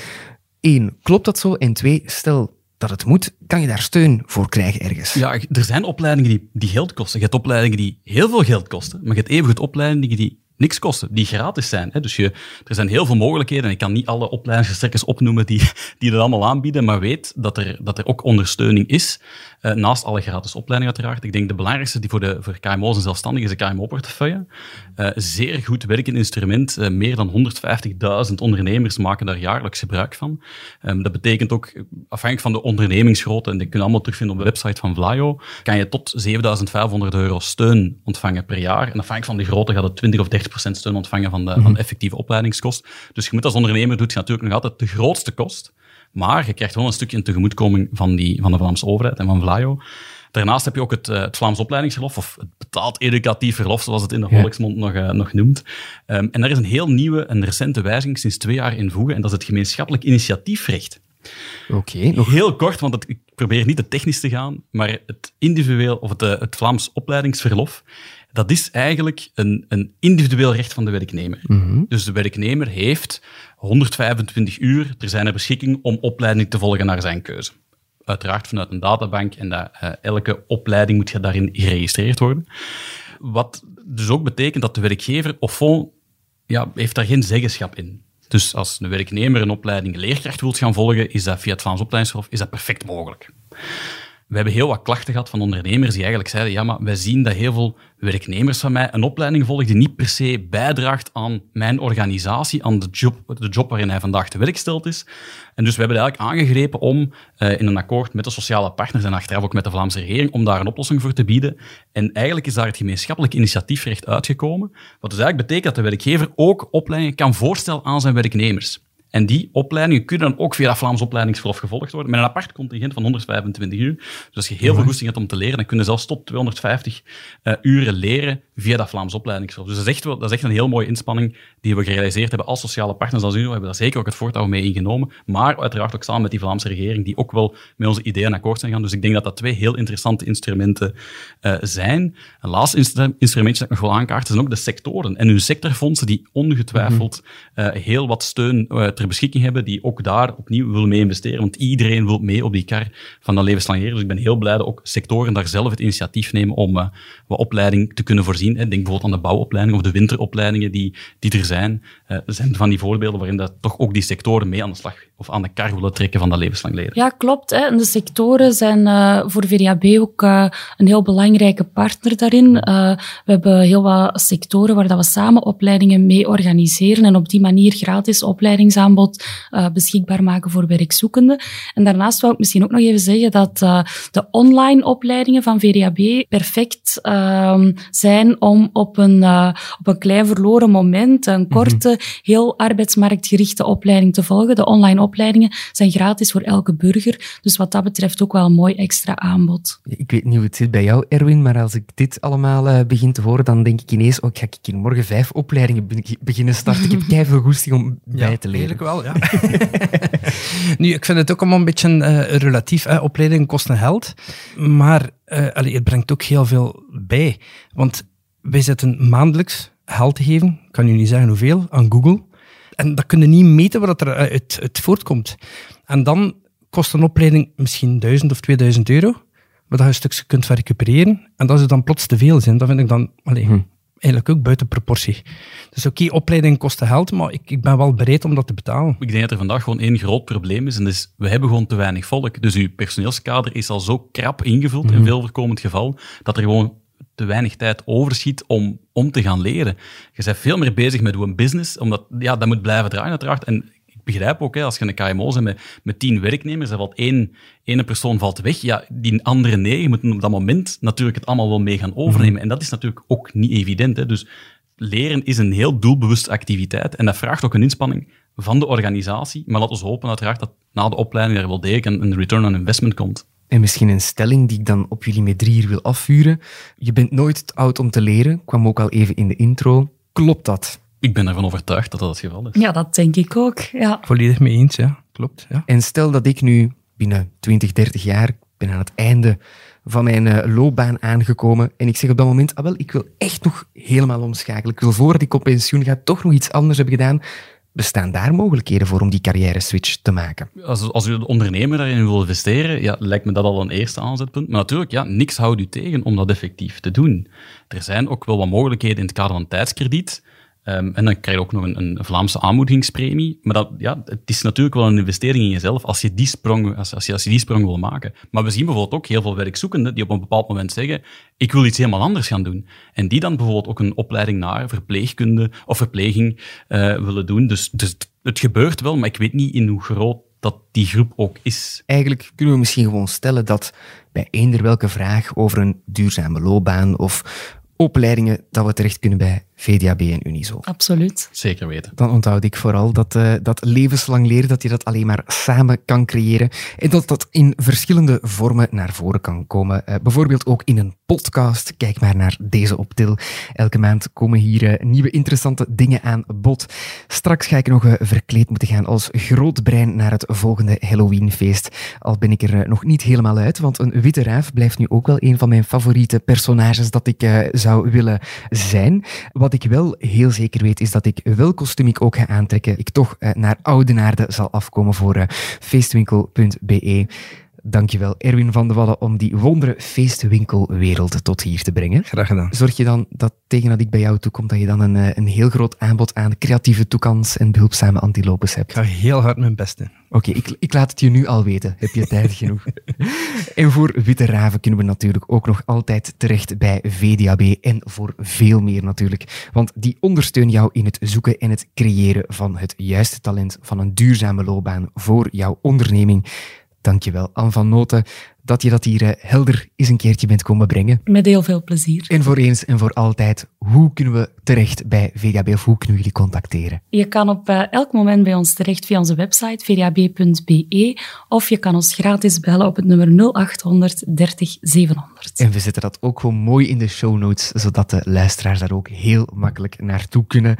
Eén, klopt dat zo? En twee, stel dat het moet, kan je daar steun voor krijgen ergens? Ja, er zijn opleidingen die, die geld kosten. Je hebt opleidingen die heel veel geld kosten, maar je hebt evengoed opleidingen die niks kosten, die gratis zijn. Dus je, er zijn heel veel mogelijkheden. Ik kan niet alle opleidingsverstrekkers opnoemen die, die dat allemaal aanbieden, maar weet dat er, dat er ook ondersteuning is. Uh, naast alle gratis opleidingen uiteraard. Ik denk de belangrijkste die voor, de, voor KMO's en zelfstandigen is de KMO-portefeuille. Uh, zeer goed werkend instrument. Uh, meer dan 150.000 ondernemers maken daar jaarlijks gebruik van. Um, dat betekent ook, afhankelijk van de ondernemingsgrootte, en dat kun je allemaal terugvinden op de website van Vlaio, kan je tot 7500 euro steun ontvangen per jaar. En afhankelijk van de grootte gaat het 20 of 30 procent steun ontvangen van de, van de effectieve opleidingskost. Dus je moet als ondernemer, doet je natuurlijk nog altijd de grootste kost. Maar je krijgt wel een stukje een tegemoetkoming van, die, van de Vlaamse overheid en van Vlaio. Daarnaast heb je ook het, uh, het Vlaams opleidingsverlof, of het betaald educatief verlof, zoals het in de volksmond nog, uh, nog noemt. Um, en daar is een heel nieuwe en recente wijziging sinds twee jaar in voegen, en dat is het gemeenschappelijk initiatiefrecht. Oké. Okay, nog... Heel kort, want het, ik probeer niet te technisch te gaan, maar het individueel, of het, uh, het Vlaams opleidingsverlof, dat is eigenlijk een, een individueel recht van de werknemer. Mm-hmm. Dus de werknemer heeft 125 uur ter zijn beschikking om opleiding te volgen naar zijn keuze. Uiteraard vanuit een databank en dat, uh, elke opleiding moet daarin geregistreerd worden. Wat dus ook betekent dat de werkgever of fond, ja, heeft daar geen zeggenschap in. Dus als een werknemer een opleiding leerkracht wilt gaan volgen, is dat via het Vlaams opleidingsverlof is dat perfect mogelijk. We hebben heel wat klachten gehad van ondernemers die eigenlijk zeiden, ja, maar wij zien dat heel veel werknemers van mij een opleiding volgen die niet per se bijdraagt aan mijn organisatie, aan de job, de job waarin hij vandaag te werk gesteld is. En dus we hebben eigenlijk aangegrepen om uh, in een akkoord met de sociale partners en achteraf ook met de Vlaamse regering, om daar een oplossing voor te bieden. En eigenlijk is daar het gemeenschappelijk initiatiefrecht uitgekomen, wat dus eigenlijk betekent dat de werkgever ook opleidingen kan voorstellen aan zijn werknemers. En die opleidingen kunnen dan ook via dat Vlaams opleidingsverlof gevolgd worden, met een apart contingent van 125 uur. Dus als je heel veel goesting hebt om te leren, dan kun je zelfs tot 250 uh, uren leren via dat Vlaams opleidingsfonds. Dus dat is, echt wel, dat is echt een heel mooie inspanning die we gerealiseerd hebben als sociale partners als UNO. We hebben daar zeker ook het voortouw mee ingenomen, maar uiteraard ook samen met die Vlaamse regering, die ook wel met onze ideeën akkoord zijn gaan. Dus ik denk dat dat twee heel interessante instrumenten uh, zijn. Een laatste instrumentje dat ik nog wil aankaarten zijn ook de sectoren en hun sectorfondsen die ongetwijfeld uh, heel wat steun uh, ter beschikking hebben, die ook daar opnieuw willen mee investeren, want iedereen wil mee op die kar van dat levenslang leren. Dus ik ben heel blij dat ook sectoren daar zelf het initiatief nemen om wat opleiding te kunnen voorzien. Denk bijvoorbeeld aan de bouwopleiding of de winteropleidingen die, die er zijn. Uh, er zijn van die voorbeelden waarin dat toch ook die sectoren mee aan de slag of aan de kar willen trekken van dat levenslang leren. Ja, klopt. Hè. De sectoren zijn uh, voor VDAB ook uh, een heel belangrijke partner daarin. we hebben heel wat sectoren waar dat we samen opleidingen mee organiseren en op die manier gratis opleidingsaanbod beschikbaar maken voor werkzoekenden. En daarnaast wil ik misschien ook nog even zeggen dat de online opleidingen van VDAB perfect ehm, zijn om op een, op een klein verloren moment, een mhm. korte, heel arbeidsmarktgerichte opleiding te volgen. De online opleidingen zijn gratis voor elke burger. Dus wat dat betreft ook wel een mooi extra aanbod. Ik weet niet hoe het zit bij jou, Erwin, maar als ik dit allemaal uh, begin te horen, dan denk ik ineens, oh, ga ik hier morgen vijf opleidingen beginnen starten. Ik heb keihard goesting om bij te leren. wel, ja. nu, ik vind het ook allemaal een beetje uh, relatief. Hè. Opleidingen kosten geld, maar uh, allee, het brengt ook heel veel bij. Want wij zitten maandelijks geld te geven, kan u niet zeggen hoeveel, aan Google. En dat kun je niet meten wat er uit, uit voortkomt. En dan kost een opleiding misschien 1000 of 2000 euro, maar dat je een stukje kunt recupereren. En dat is dan plots te veel zijn. Dat vind ik dan allee, hm. eigenlijk ook buiten proportie. Dus oké, okay, opleiding kost geld, maar ik, ik ben wel bereid om dat te betalen. Ik denk dat er vandaag gewoon één groot probleem is, en dat is, we hebben gewoon te weinig volk. Dus uw personeelskader is al zo krap ingevuld, in hm. veel voorkomend geval, dat er gewoon te weinig tijd overschiet om, om te gaan leren. Je bent veel meer bezig met een business, omdat ja, dat moet blijven draaien uiteraard. En ik begrijp ook, hè, als je een KMO bent met, met tien werknemers, er valt één ene persoon valt weg, ja, die andere negen moeten op dat moment natuurlijk het allemaal wel mee gaan overnemen. Mhm. En dat is natuurlijk ook niet evident. Hè. Dus leren is een heel doelbewuste activiteit en dat vraagt ook een inspanning van de organisatie. Maar laten we hopen uiteraard dat na de opleiding er wel degelijk een, een return on investment komt. En misschien een stelling die ik dan op jullie met drie hier wil afvuren. Je bent nooit te oud om te leren, kwam ook al even in de intro. Klopt dat? Ik ben ervan overtuigd dat dat het geval is. Ja, dat denk ik ook. Ja. Volledig mee eens, ja. Klopt. Ja. En stel dat ik nu binnen 20, 30 jaar ben aan het einde van mijn uh, loopbaan aangekomen en ik zeg op dat moment, ah wel, ik wil echt nog helemaal omschakelen. Ik wil voordat ik op pensioen ga toch nog iets anders hebben gedaan. Bestaan daar mogelijkheden voor om die carrière switch te maken? Als, als u de ondernemer daarin wil investeren, ja, lijkt me dat al een eerste aanzetpunt. Maar natuurlijk, ja, niks houdt u tegen om dat effectief te doen. Er zijn ook wel wat mogelijkheden in het kader van tijdskrediet. Um, en dan krijg je ook nog een, een, Vlaamse aanmoedigingspremie. Maar dat, ja, het is natuurlijk wel een investering in jezelf als je, die sprong, als, als, je, als die sprong wil maken. Maar we zien bijvoorbeeld ook heel veel werkzoekenden die op een bepaald moment zeggen ik wil iets helemaal anders gaan doen. En die dan bijvoorbeeld ook een opleiding naar verpleegkunde of verpleging uh, willen doen. Dus, dus het gebeurt wel, maar ik weet niet in hoe groot dat die groep ook is. Eigenlijk kunnen we misschien gewoon stellen dat bij eender welke vraag over een duurzame loopbaan of opleidingen, dat we terecht kunnen bij VDAB en Unizo. Absoluut. Zeker weten. Dan onthoud ik vooral dat, uh, dat levenslang leren, dat je dat alleen maar samen kan creëren en dat dat in verschillende vormen naar voren kan komen. Uh, bijvoorbeeld ook in een podcast. Kijk maar naar deze optil. Elke maand komen hier uh, nieuwe interessante dingen aan bod. Straks ga ik nog verkleed moeten gaan als groot brein naar het volgende Halloweenfeest. Al ben ik er nog niet helemaal uit, want een witte raaf blijft nu ook wel een van mijn favoriete personages dat ik zou willen zijn. Wat wat ik wel heel zeker weet, is dat ik welk kostuum ik ook ga aantrekken, ik toch eh, naar Oudenaarde zal afkomen voor eh, feestwinkel.be. Dankjewel, Erwin van de Wallen, om die wondere feestwinkelwereld tot hier te brengen. Graag gedaan. Zorg je dan dat tegen dat ik bij jou toekom, dat je dan een, eh, een heel groot aanbod aan creatieve toekans en behulpzame antilopes hebt? Ik ga heel hard mijn best doen. Oké, ik, ik, laat het je nu al weten. Heb je tijd genoeg? en voor witte raven kunnen we natuurlijk ook nog altijd terecht bij VDAB en voor veel meer natuurlijk. Want die ondersteunen jou in het zoeken en het creëren van het juiste talent van een duurzame loopbaan voor jouw onderneming. Dankjewel, Anne van Noten. Dat je dat hier eh, helder eens een keertje bent komen brengen. Met heel veel plezier. En voor eens en voor altijd, hoe kunnen we terecht bij VDAB of hoe kunnen we jullie contacteren? Je kan op uh, elk moment bij ons terecht via onze website vdab.be of je kan ons gratis bellen op het nummer 0800 30 700. En we zetten dat ook gewoon mooi in de show notes, zodat de luisteraars daar ook heel makkelijk naartoe kunnen.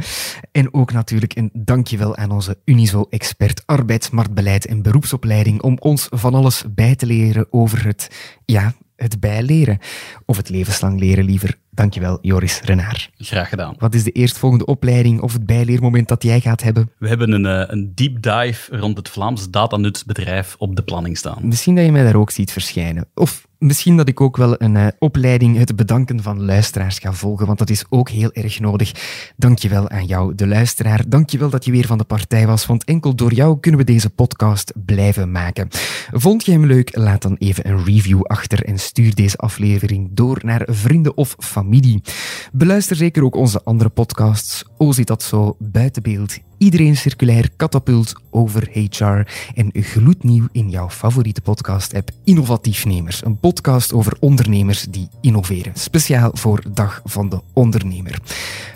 En ook natuurlijk een dankjewel aan onze Unizo-expert arbeidsmarktbeleid en beroepsopleiding om ons van alles bij te leren over het, ja, het bijleren. Of het levenslang leren liever. Dankjewel, Joris Renaar. Graag gedaan. Wat is de eerstvolgende opleiding of het bijleermoment dat jij gaat hebben? We hebben een, uh, een deep dive rond het Vlaams datanutsbedrijf op de planning staan. Misschien dat je mij daar ook ziet verschijnen. Of misschien dat ik ook wel een uh, opleiding het bedanken van luisteraars ga volgen, want dat is ook heel erg nodig. Dankjewel aan jou, de luisteraar. Dankjewel dat je weer van de partij was, want enkel door jou kunnen we deze podcast blijven maken. Vond je hem leuk? Laat dan even een review achter en stuur deze aflevering door naar vrienden of familie. Beluister zeker ook onze andere podcasts. O zit dat zo, buitenbeeld, Iedereen Circulair Catapult over HR en gloednieuw in jouw favoriete podcast-app Innovatiefnemers. Een podcast over ondernemers die innoveren. Speciaal voor Dag van de Ondernemer.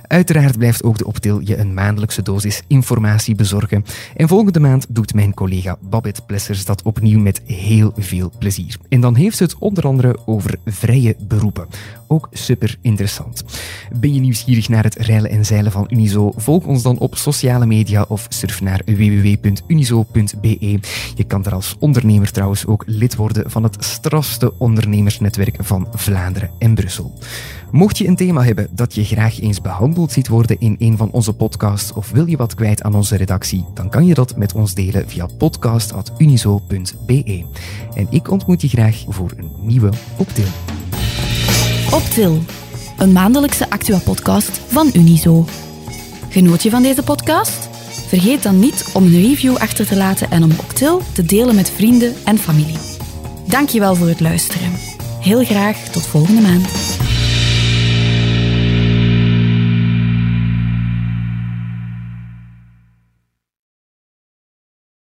Uiteraard blijft ook de Optil je een maandelijkse dosis informatie bezorgen. En volgende maand doet mijn collega Babette Plessers dat opnieuw met heel veel plezier. En dan heeft ze het onder andere over vrije beroepen. Ook super interessant. Ben je nieuwsgierig naar het reilen en zeilen van Unizo? Volg ons dan op sociale media of surf naar www.unizo.be. Je kan er als ondernemer trouwens ook lid worden van het strafste ondernemersnetwerk van Vlaanderen en Brussel. Mocht je een thema hebben dat je graag eens behandeld ziet worden in een van onze podcasts of wil je wat kwijt aan onze redactie, dan kan je dat met ons delen via podcast.unizo.be. En ik ontmoet je graag voor een nieuwe Optil. Optil, een maandelijkse Actua-podcast van Unizo. Genoot je van deze podcast? Vergeet dan niet om een review achter te laten en om Optil te delen met vrienden en familie. Dankjewel voor het luisteren. Heel graag tot volgende maand.